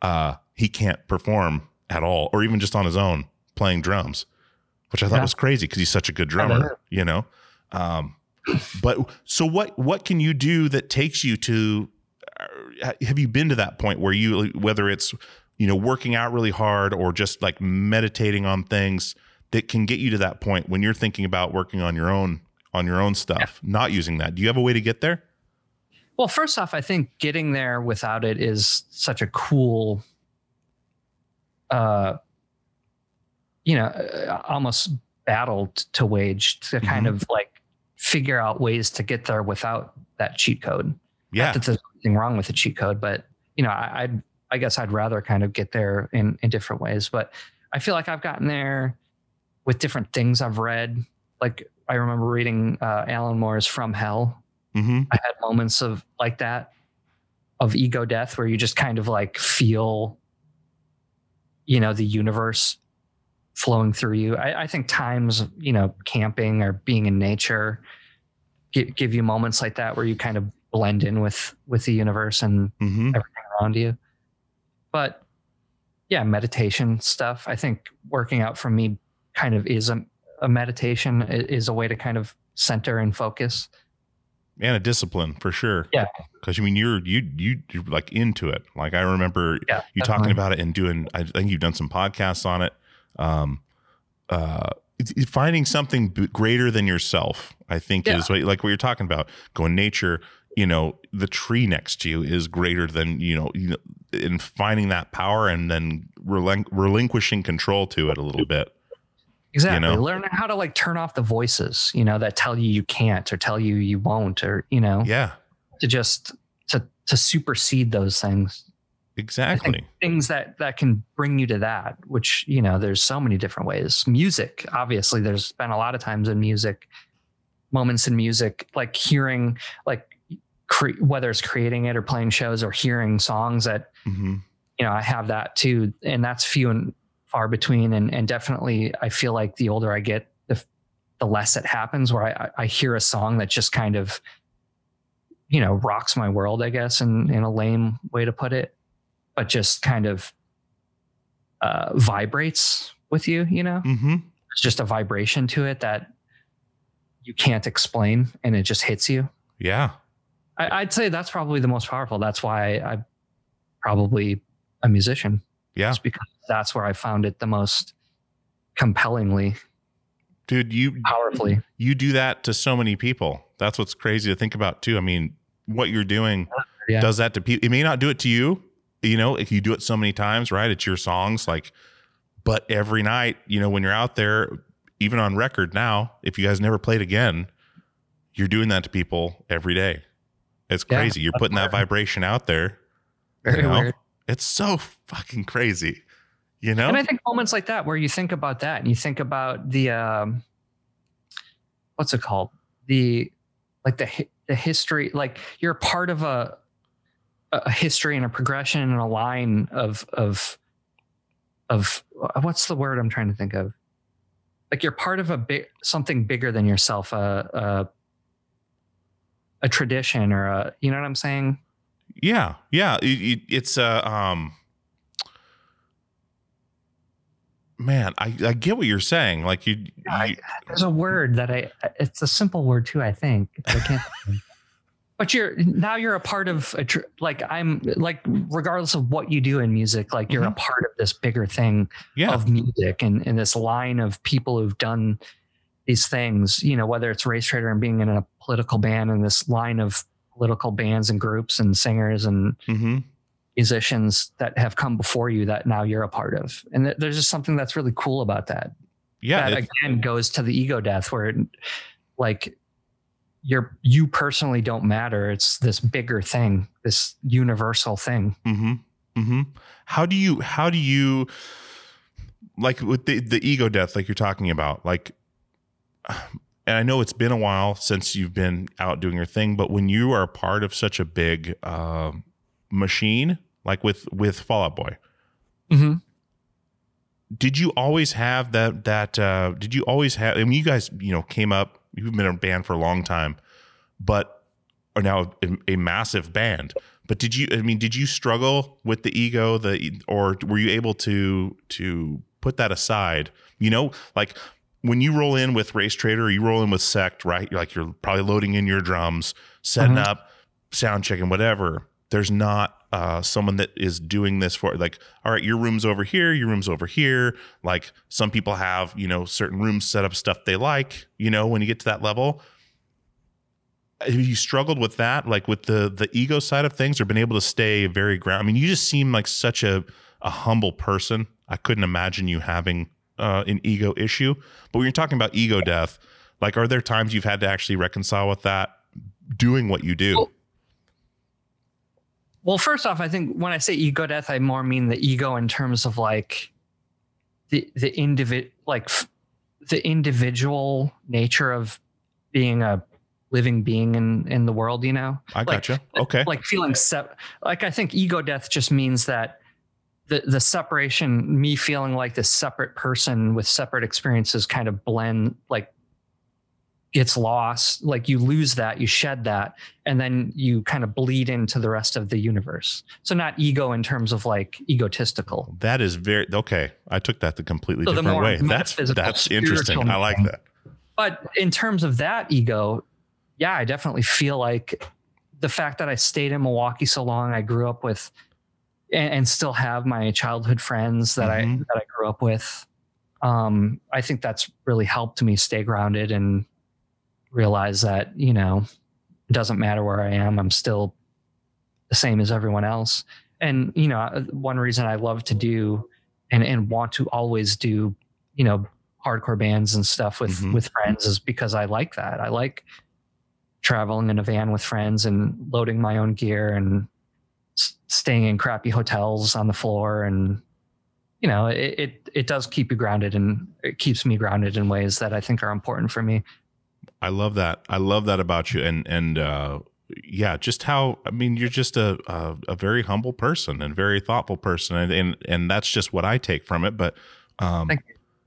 uh he can't perform at all or even just on his own playing drums which i thought Yeah. was crazy because he's such a good drummer you know um but so what what can you do that takes you to uh, have you been to that point where you whether it's you know working out really hard or just like meditating on things that can get you to that point when you're thinking about working on your own on your own stuff not using that? Do you have a way to get there? Well, first off, I think getting there without it is such a cool, uh, you know, uh, almost battle to wage to kind Mhm. of like figure out ways to get there without that cheat code. yeah Not that there's anything wrong with the cheat code, but you know, I, I'd, I guess I'd rather kind of get there in in different ways. But I feel like I've gotten there with different things I've read. Like I remember reading uh, Alan Moore's From Hell, mm-hmm. I had moments of like that of ego death where you just kind of like feel, you know, the universe flowing through you. I, I think times, you know, camping or being in nature give, give you moments like that where you kind of blend in with with the universe and Mm-hmm. everything around you. But yeah, meditation stuff. I think working out for me kind of is a, a meditation, is a way to kind of center and focus. and a discipline for sure Yeah. because i mean you're you you you're like into it like i remember Yeah, you talking about it and doing i think you've done some podcasts on it um uh finding something b- greater than yourself i think Yeah. is what like what you're talking about going nature you know the tree next to you is greater than you know you know in finding that power and then relin- relinquishing control to it a little bit Exactly. know? Learning how to like turn off the voices, you know, that tell you you can't or tell you you won't or, you know, yeah to just to to supersede those things. Exactly things that that can bring you to that, which, you know, there's so many different ways. Music, obviously, there's been a lot of times in music, moments in music, like hearing like cre- whether it's creating it or playing shows or hearing songs that hmm you know, I have that too, and that's few and far between. And and definitely, I feel like the older I get, the the less it happens. Where I I hear a song that just kind of, you know, rocks my world, I guess, in in a lame way to put it, but just kind of uh, vibrates with you. You know, hmm it's just a vibration to it that you can't explain, and it just hits you. Yeah. I, I'd say that's probably the most powerful. That's why I, I'm probably a musician. Yeah. It's because that's where I found it the most compellingly, Dude, you powerfully. you do that to so many people. That's what's crazy to think about too. I mean, what you're doing Yeah. does that to people. It may not do it to you, you know, if you do it so many times, right? It's your songs, like, but every night, you know, when you're out there, even on record now, if you guys never played again, you're doing that to people every day. It's Yeah. crazy. You're putting that vibration out there. Very you know? weird. It's so fucking crazy. You know? And I think moments like that where you think about that and you think about the um what's it called? The like the the history like you're part of a a history and a progression and a line of of of what's the word I'm trying to think of? Like you're part of a big something bigger than yourself, a a, a tradition or a you know what I'm saying? Yeah, yeah. It, it- it's uh, um, man, I, I get what you're saying. Like you, I- you There's a word that I it's a simple word too, I think. I can't but you're now you're a part of a tr- like I'm like regardless of what you do in music, like you're a part of this bigger thing yeah, of music and, and this line of people who've done these things, you know, whether it's Racetraitor and being in a political band and this line of political bands and groups and singers and hmm musicians that have come before you that now you're a part of. And th- there's just something that's really cool about that yeah. that again goes to the ego death where it, like you're you personally don't matter it's this bigger thing this universal thing hmm hmm How do you? How do you? Like with the the ego death, like you're talking about, like. And I know it's been a while since you've been out doing your thing, but when you are part of such a big um machine, like with with Fall Out Boy, mm-hmm. did you always have that that uh did you always have I mean you guys you know came up you've been a band for a long time but are now a, a massive band. But did you I mean did you struggle with the ego the or were you able to to put that aside? You know like when you roll in with Racetraitor you roll in with sect right? You're like you're probably loading in your drums setting Mhm. up sound checking whatever. There's not uh, someone that is doing this for like all right your room's over here your room's over here. Like some people have you know certain rooms set up stuff they like you know when you get to that level. Have you struggled with that like with the the ego side of things or been able to stay very ground i mean you just seem like such a a humble person. I couldn't imagine you having uh, an ego issue. But when you're talking about ego death like are there times you've had to actually reconcile with that doing what you do? Well, well first off i think when i say ego death i more mean the ego in terms of like the the individ like f- the individual nature of being a living being in in the world you know? I like- gotcha. Okay. like feeling sep- like i think ego death just means that the the separation me feeling like this separate person with separate experiences kind of blend like gets lost like you lose that you shed that and then you kind of bleed into the rest of the universe so not ego in terms of like egotistical That is very okay. I took that the completely So different more way. That's that's interesting. I like that. but in terms of that ego yeah i definitely feel like the fact that i stayed in milwaukee so long i grew up with and, and still have my childhood friends that i Mhm. that i grew up with um i think that's really helped me stay grounded and realize that you know it doesn't matter where i am i'm still the same as everyone else and you know one reason i love to do and and want to always do you know hardcore bands and stuff with Mhm. with friends is because I like that. I like traveling in a van with friends and loading my own gear and s- staying in crappy hotels on the floor and you know it, it it does keep you grounded and it keeps me grounded in ways that I think are important for me. I love that. I love that about you. And and uh yeah, just how I mean, you're just a a, a very humble person and very thoughtful person, and, and and that's just what I take from it. But um, Thank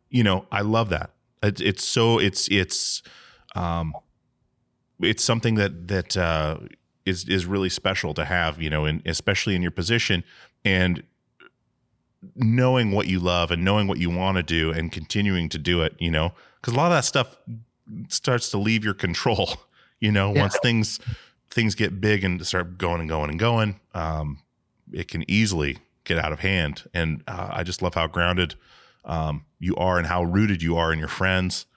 you know, I love that. It's, it's so it's it's um, it's something that that uh, is is really special to have. You know, and especially in your position and knowing what you love and knowing what you want to do and continuing to do it. You know, because a lot of that stuff starts to leave your control. You know, Yeah. once things things get big and start going and going and going, um, it can easily get out of hand. And uh, I just love how grounded um, you are and how rooted you are in your friends.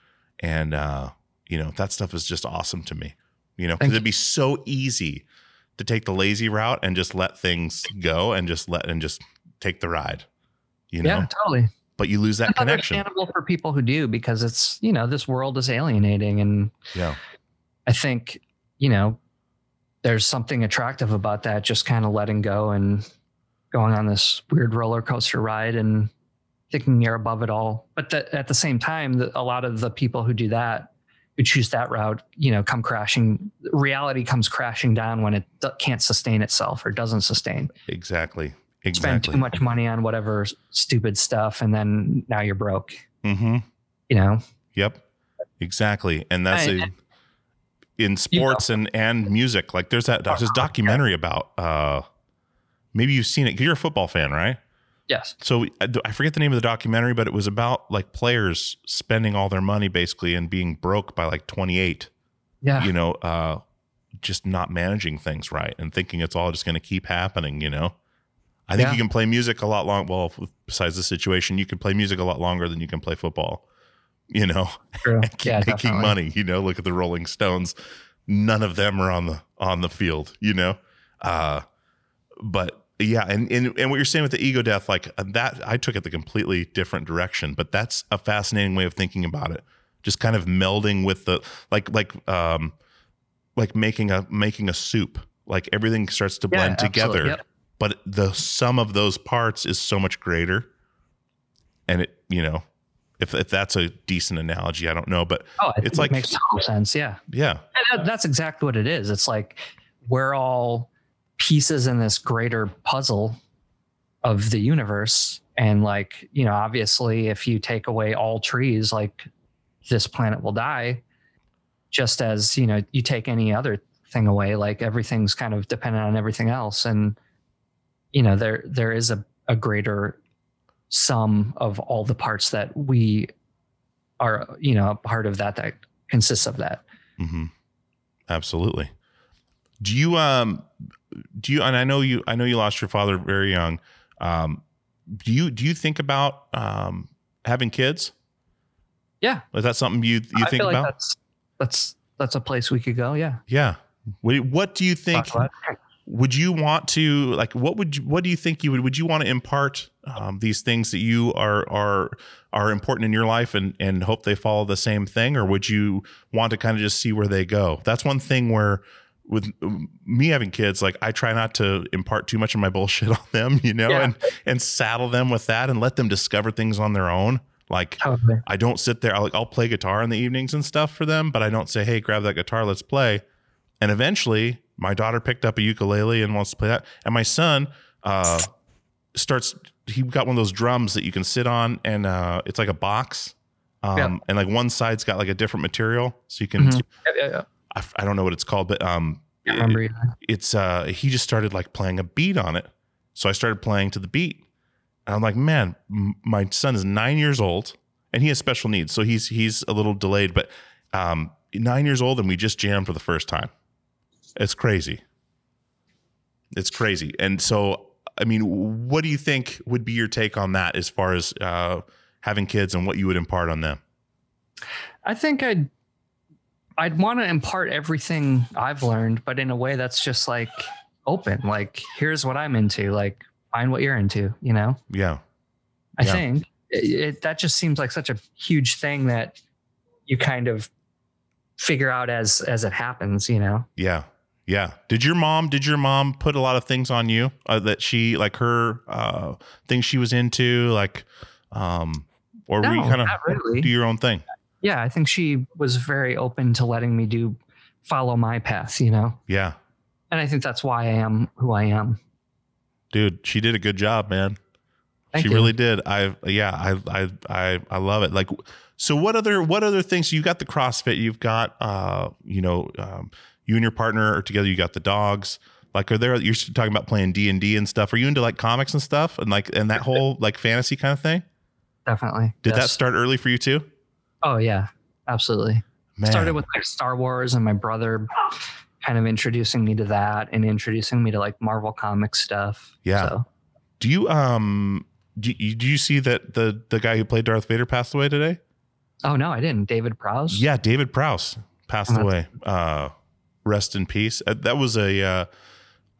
And uh, you know that stuff is just awesome to me. You know, because it'd be so easy to take the lazy route and just let things go and just let and just take the ride. You know, Yeah, totally. But you lose that It's connection. understandable for people who do because it's you know this world is alienating, and Yeah, I think you know there's something attractive about that. Just kind of letting go and going on this weird roller coaster ride and thinking you're above it all. But that, at the same time, the, a lot of the people who do that, who choose that route, you know, come crashing. Reality comes crashing down when it can't sustain itself or doesn't sustain. exactly, Spend too much money on whatever stupid stuff, and then now you're broke. Mm-hmm. You know. Yep, exactly. And that's I- a, in sports and and music. Like there's that there's this documentary about. uh Maybe you've seen it because you're a football fan, right? Yes. So I I forget the name of the documentary, but it was about like players spending all their money basically and being broke by like 28. Yeah. You know, uh, just not managing things right and thinking it's all just going to keep happening. You know, I think Yeah. you can play music a lot long. Well, besides the situation, you can play music a lot longer than you can play football. You know, keep Yeah, making definitely. money. You know, look at the Rolling Stones. None of them are on the on the field. You know, uh, but yeah, and, and and what you're saying with the ego death, like uh, that, I took it the completely different direction. But that's a fascinating way of thinking about it. Just kind of melding with the like like um like making a making a soup. Like everything starts to blend absolutely. together, Yep. But the sum of those parts is so much greater. And it, you know, if if that's a decent analogy, I don't know, but Oh, It's like- it makes total sense. Yeah. yeah, And that- that's exactly what it is. It's like we're all pieces in this greater puzzle of the universe. And like, you know, obviously if you take away all trees, like this planet will die. Just as, you know, you take any other thing away, like everything's kind of dependent on everything else. And, you know, there there is a, a greater sum of all the parts that we are, you know, a part of that that consists of that. hmm absolutely. Do you um do you and I know you I know you lost your father very young. Um, do you do you think about um having kids? Yeah. Is that something you you I think feel like about? that's that's that's a place we could go. Yeah. Yeah. What, what do you think? Talk about. Would you want to like what would you, what do you think you would would you want to impart um, these things that you are are are important in your life and and hope they follow the same thing or would you want to kind of just see where they go that's one thing where with me having kids like i try not to impart too much of my bullshit on them you know Yeah. and and saddle them with that and let them discover things on their own like Totally. I don't sit there. I'll, I'll play guitar in the evenings and stuff for them, but I don't say, "Hey, grab that guitar, let's play." And eventually, my daughter picked up a ukulele and wants to play that, and my son uh, starts. He got one of those drums that you can sit on, and uh, it's like a box, um, Yeah. and like one side's got like a different material, so you can. Mhm. Yeah, yeah, yeah. I, I don't know what it's called, but um, either. it's uh he just started like playing a beat on it so i started playing to the beat and i'm like man m- my son is nine years old and he has special needs so he's he's a little delayed but um nine years old and we just jammed for the first time it's crazy it's crazy and so i mean what do you think would be your take on that as far as uh having kids and what you would impart on them I think I'd I'd want to impart everything I've learned, but in a way that's just like open. Like, here's what I'm into. Like, find what you're into. You know. yeah I Yeah. think it, it, that just seems like such a huge thing that you kind of figure out as as it happens. You know. Yeah. Yeah. Did your mom did your mom put a lot of things on you uh, that she like her uh things she was into like um or were you kind of really. do your own thing? Yeah, I think she was very open to letting me do follow my path. You know. Yeah. and I think that's why I am who I am. dude she did a good job man Thank she you. really did i yeah I, I i i love it like so what other what other things you got the crossfit you've got uh you know um you and your partner are together you got the dogs like are there you're talking about playing d&d and stuff are you into like comics and stuff and like and that whole like fantasy kind of thing definitely. did that start early for you too Oh yeah, absolutely. Man. Started with like Star Wars and my brother kind of introducing me to that and introducing me to like Marvel comics stuff. Yeah. So, do you um do you, do you see that the the guy who played darth vader passed away today oh no, I didn't. David Prowse. Yeah, David Prowse passed Uh-huh. away. Uh, rest in peace. Uh, that was a. Uh,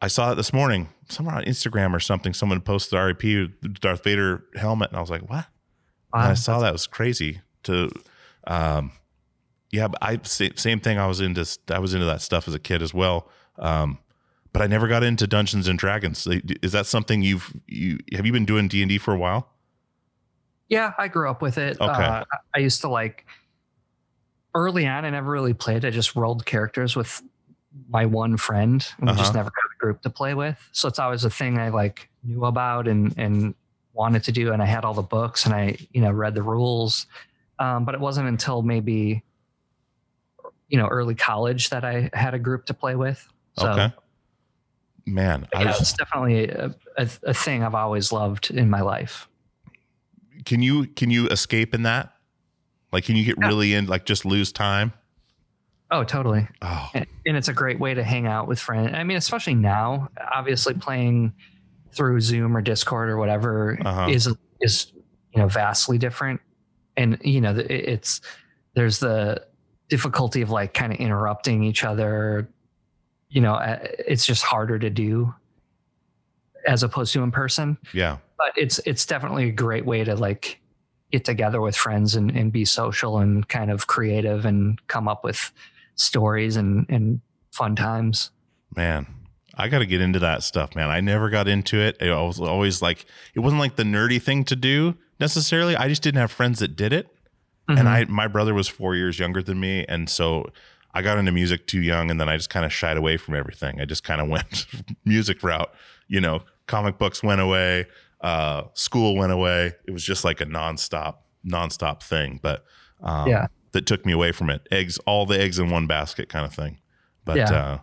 I saw it this morning somewhere on Instagram or something. Someone posted the RIP Darth Vader helmet, and I was like, "What?" And I saw that it was crazy. To, um, yeah, I same thing. I was into I was into that stuff as a kid as well. Um, but I never got into Dungeons and Dragons. Is that something you've you have you been doing D and D for a while? Yeah, I grew up with it. Okay. Uh, I used to like early on. I never really played. I just rolled characters with my one friend, and we just Uh-huh. never got a group to play with. So it's always a thing I like knew about and and wanted to do, and I had all the books and I you know read the rules. Um, but it wasn't until maybe you know early college that I had a group to play with. So okay, man, yeah, was- it's definitely a, a, a thing I've always loved in my life. can you can you escape in that? Like, can you get Yeah. really in like just lose time? Oh, totally. Oh, and and it's a great way to hang out with friends. I mean, especially now, obviously playing through Zoom or Discord or whatever Uh-huh. is is you know vastly different, and you know it's there's the difficulty of like kind of interrupting each other. You know, it's just harder to do as opposed to in person. yeah, But it's it's definitely a great way to like get together with friends and, and be social and kind of creative and come up with stories and, and fun times. man. I got to get into that stuff, man. I never got into it. I was always like, it wasn't like the nerdy thing to do necessarily. I just didn't have friends that did it. Mhm. And I, my brother was four years younger than me, and so I got into music too young, and then I just kind of shied away from everything. I just kind of went music route. You know, comic books went away, uh, school went away. It was just like a nonstop, nonstop thing. But um, Yeah. That took me away from it. Eggs, all the eggs in one basket, kind of thing. But Yeah. uh,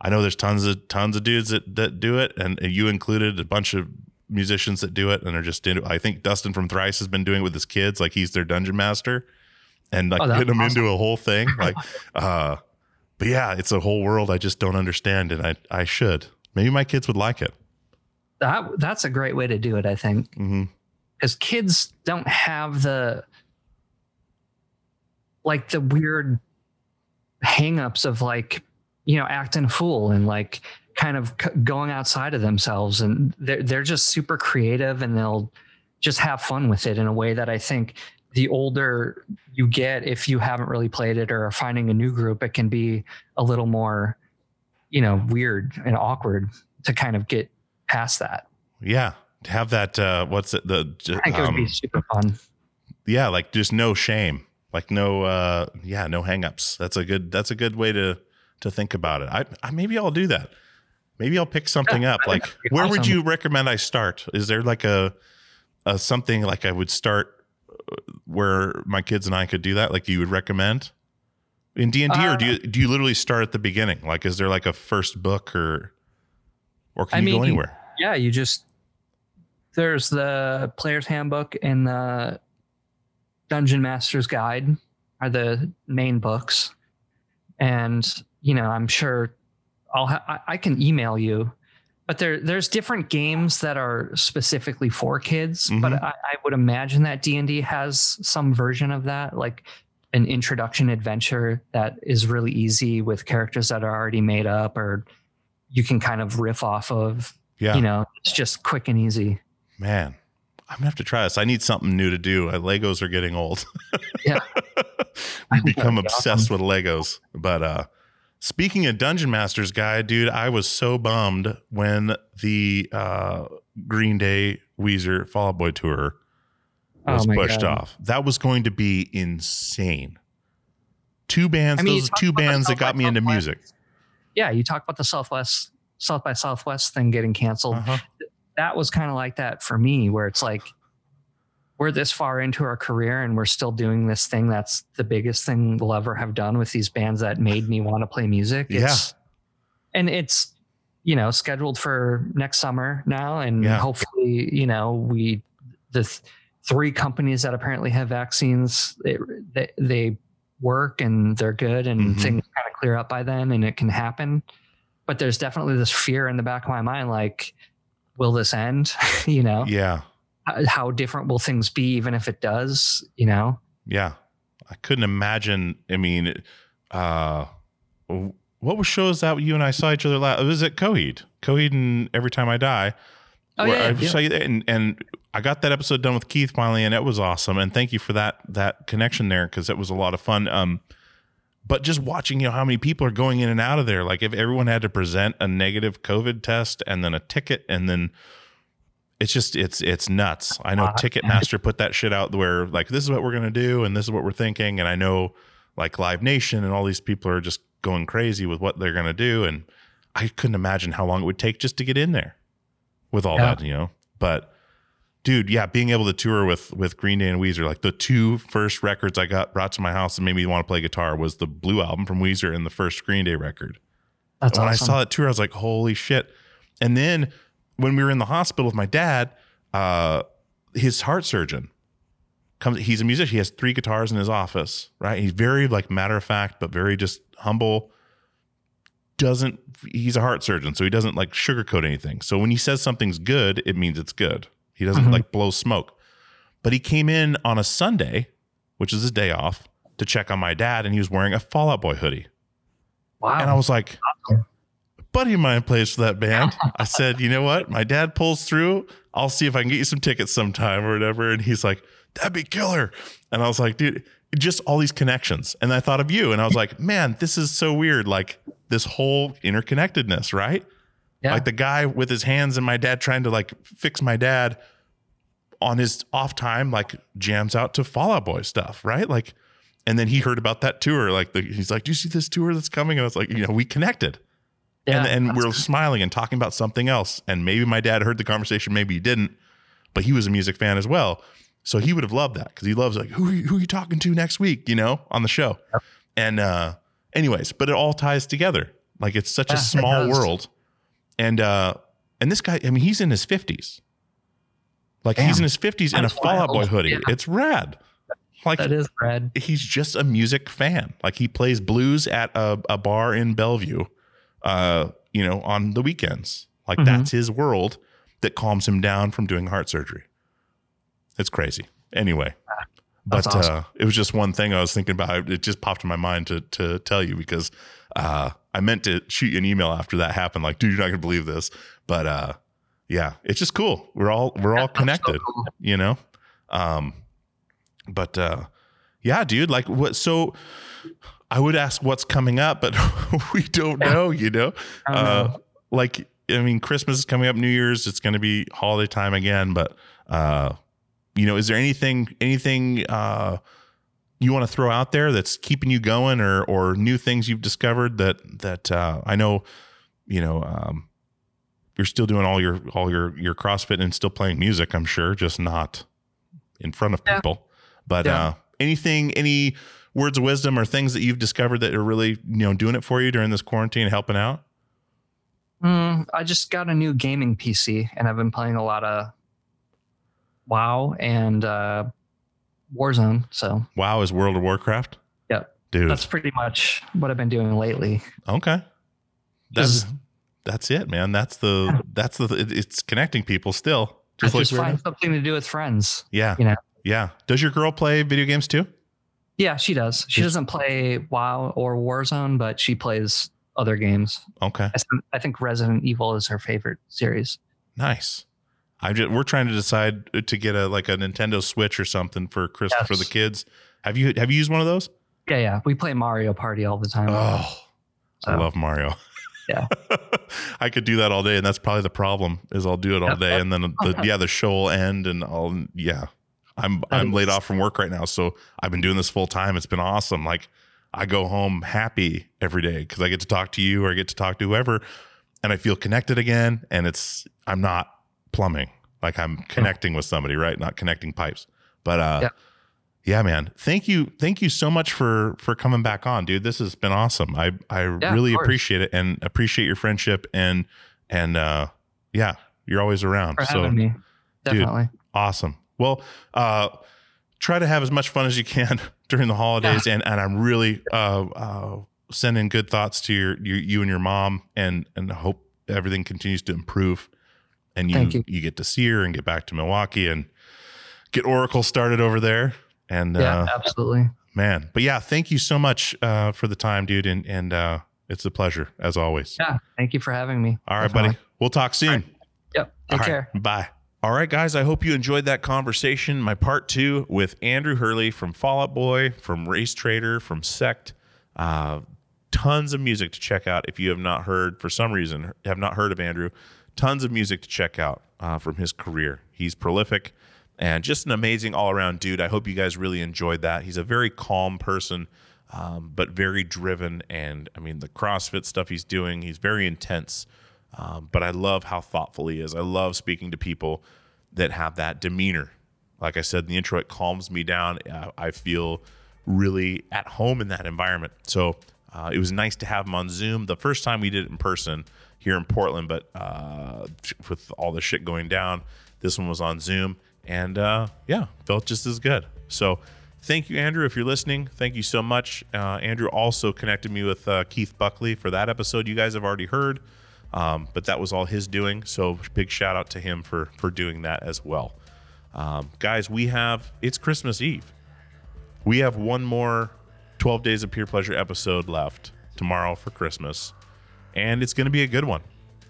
I know there's tons of tons of dudes that that do it, and you included a bunch of musicians that do it and are just into. I think Dustin from Thrice has been doing it with his kids, like he's their dungeon master, and like Oh, getting them awesome. into a whole thing. Like, uh, but yeah, it's a whole world I just don't understand, and I I should. Maybe my kids would like it. that that's a great way to do it, I think, because kids don't have the like the weird hangups of like you know acting a fool and like kind of going outside of themselves and they're they're just super creative and they'll just have fun with it in a way that I think the older you get if you haven't really played it or are finding a new group it can be a little more you know weird and awkward to kind of get past that Yeah, to have that. Uh, what's it? The I think it would be um, super fun yeah, like just no shame, like no uh, yeah, no hangups. That's a good. That's a good way to to think about it. I, I maybe I'll do that. Maybe I'll pick something up. Like, where would you recommend I start? Is there like a, a something like I would start uh, where my kids and I could do that? Like you would recommend in D and D, or do you Uh, do you literally start at the beginning? Like, is there like a first book or or can I you go anywhere? yeah you just there's the player's handbook and the dungeon master's guide are the main books and you know i'm sure i'll ha- I- can email you but there there's different games that are specifically for kids but Mhm. I, I would imagine that d&d has some version of that like an introduction adventure that is really easy with characters that are already made up or you can kind of riff off of Yeah, you know it's just quick and easy man. I'm gonna have to try this. I need something new to do. Uh, Legos are getting old. Yeah. I We've become be obsessed with Legos. But uh speaking of Dungeon Masters guy, dude, I was so bummed when the uh Green Day Weezer Fall Out Boy tour was Oh pushed God. off. That was going to be insane. Two bands, I mean, those two bands that got me into music. yeah, you talk about the Southwest South by Southwest thing getting canceled. Uh-huh. That was kind of like that for me, where it's like we're this far into our career and we're still doing this thing that's the biggest thing we'll ever have done with these bands that made me want to play music. It's, and it's you know scheduled for next summer now, and Yeah. hopefully you know we the th- three companies that apparently have vaccines they they, they work and they're good and Mhm. things kind of clear up by then and it can happen but there's definitely this fear in the back of my mind like will this end you know Yeah. how, how different will things be even if it does you know Yeah. I couldn't imagine. I mean, uh, what was shows that you and I saw each other last? It was at Coheed. Coheed and Every Time I Die. oh yeah, I yeah. saw you and, and I got that episode done with Keith finally, and it was awesome. And thank you for that that connection there because it was a lot of fun. Um, but just watching, you know, how many people are going in and out of there. Like if everyone had to present a negative COVID test and then a ticket, and then it's just it's it's nuts. I know Uh, Ticketmaster put that shit out where like this is what we're gonna do and this is what we're thinking, and I know like Live Nation and all these people are just going crazy with what they're gonna do, and I couldn't imagine how long it would take just to get in there with all Yeah. that, you know. But dude, yeah, being able to tour with with Green Day and Weezer, like the two first records I got brought to my house and made me want to play guitar was the Blue album from Weezer and the first Green Day record. that's when awesome. I saw that tour, I was like, holy shit. And then when we were in the hospital with my dad, uh, his heart surgeon comes, he's a musician. He has three guitars in his office, right? He's very like matter of fact, but very just humble. Doesn't, he's a heart surgeon, so he doesn't like sugarcoat anything. So when he says something's good, it means it's good. He doesn't Mhm. like blow smoke. But he came in on a Sunday, which is his day off, to check on my dad, and he was wearing a Fall Out Boy hoodie. wow And I was like, buddy of mine plays for that band. I said, you know what? My dad pulls through. I'll see if I can get you some tickets sometime or whatever. And he's like, that'd be killer. And I was like, dude, just all these connections. And I thought of you and I was like, man, this is so weird. Like this whole interconnectedness, right? Yeah. Like the guy with his hands and my dad trying to like fix my dad on his off time, like jams out to Fall Out Boy stuff, right? Like, and then he heard about that tour. Like, the, he's like, "Do you see this tour that's coming?" And I was like, "You know, we connected." yeah, and and we're smiling and talking about something else. And maybe my dad heard the conversation, maybe he didn't, but he was a music fan as well, so he would have loved that because he loves like who are you, who are you talking to next week, you know, on the show. And uh, anyways, but it all ties together. Like it's such Yeah, a it small world, and uh, and this guy, I mean, he's in his fifties. Like he's in his fifties in a That's Fall Out Boy hoodie. Yeah. It's rad. Like that is red he's just a music fan. Like he plays blues at a, a bar in Bellevue, uh, you know, on the weekends. Like Mhm. that's his world that calms him down from doing heart surgery. It's crazy. Anyway, but awesome. uh, it was just one thing I was thinking about. It just popped in my mind to to tell you because uh, I meant to shoot you an email after that happened. Like, dude, you're not gonna believe this, but uh, yeah, it's just cool. We're all we're all so connected cool. you know um but uh yeah dude like what so i would ask what's coming up but we don't know you know I uh know. like i mean christmas is coming up new year's it's going to be holiday time again but uh you know is there anything anything uh you want to throw out there that's keeping you going or or new things you've discovered that that uh i know you know um you're still doing all your all your your CrossFit and still playing music, I'm sure, just not in front of Yeah. people. But Yeah. uh anything any words of wisdom or things that you've discovered that are really, you know, doing it for you during this quarantine helping out? Mm, I just got a new gaming PC and I've been playing a lot of WoW and uh, Warzone. So Wow, is World of Warcraft? Yep. Dude. that's pretty much what I've been doing lately. okay. That's that's it, man. That's the that's the it- it's connecting people still. Just like just find something to do with friends. Yeah. you know. Yeah. Does your girl play video games too? Yeah, she does. She doesn't play WoW or Warzone, but she plays other games. Okay. I think Resident Evil is her favorite series. Nice. I just we're trying to decide uh, to get a like a Nintendo Switch or something for Chris for the kids. Have you have you used one of those? Yeah, yeah. We play Mario Party all the time. Oh, I love Mario. Yeah. I could do that all day, and that's probably the problem. Is I'll do it all day, and then the, yeah. the show will end, and I'll yeah. I'm That I'm laid off from work right now, so I've been doing this full time. It's been awesome. Like I go home happy every day because I get to talk to you or I get to talk to whoever and I feel connected again. And it's, I'm not plumbing, like I'm connecting with somebody, right? Not connecting pipes. But, uh, Yeah. yeah, man. Thank you. Thank you so much for, for coming back on, dude. This has been awesome. I, I of really appreciate it and appreciate your friendship and, and, uh, yeah, you're always around. for so me. Definitely. awesome. Well, uh, try to have as much fun as you can during the holidays, and and I'm really uh, uh, sending good thoughts to your, your you and your mom, and and hope everything continues to improve, and you, Thank you you. get to see her and get back to Milwaukee and get Oracle started over there, and Yeah, uh, absolutely. man, but yeah, thank you so much uh, for the time, dude, and and uh, it's a pleasure as always. Yeah. Thank you for having me. All right, Definitely. buddy, we'll talk soon. Yep. Take All right, care. Bye. All right, guys. I hope you enjoyed that conversation. My part two with Andrew Hurley from Fall Out Boy, from Racetraitor, from Sect. Uh, tons of music to check out if you have not heard, for some reason, have not heard of Andrew. Tons of music to check out uh, from his career. He's prolific and just an amazing all around dude. I hope you guys really enjoyed that. He's a very calm person, um, but very driven. And I mean, the CrossFit stuff he's doing, he's very intense. Um, but I love how thoughtful he is. I love speaking to people that have that demeanor. Like I said in the intro, it calms me down. I feel really at home in that environment. So uh, it was nice to have him on Zoom. The first time we did it in person here in Portland, but uh, with all the shit going down, this one was on Zoom. And uh, yeah, felt just as good. So thank you, Andrew. If you're listening, thank you so much. Uh, Andrew also connected me with uh, Keith Buckley for that episode you guys have already heard. Um, but that was all his doing. So big shout out to him for for doing that as well. Um, guys, we have it's Christmas Eve. We have one more 12 days of peer pleasure episode left tomorrow for Christmas, and it's going to be a good one.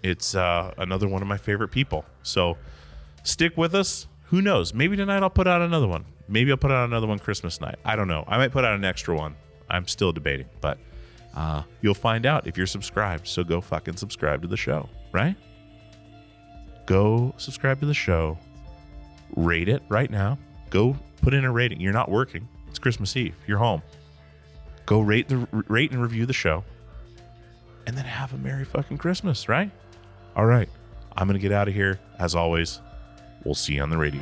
It's uh, another one of my favorite people. So stick with us. Who knows? Maybe tonight I'll put out another one. Maybe I'll put out another one Christmas night. I don't know. I might put out an extra one. I'm still debating, but uh, you'll find out if you're subscribed. So go fucking subscribe to the show, right? Go subscribe to the show. Rate it right now. Go put in a rating. You're not working. It's Christmas Eve. You're home. Go rate the rate and review the show, and then have a merry fucking Christmas, right? All right. I'm gonna get out of here. As always, we'll see you on the radio.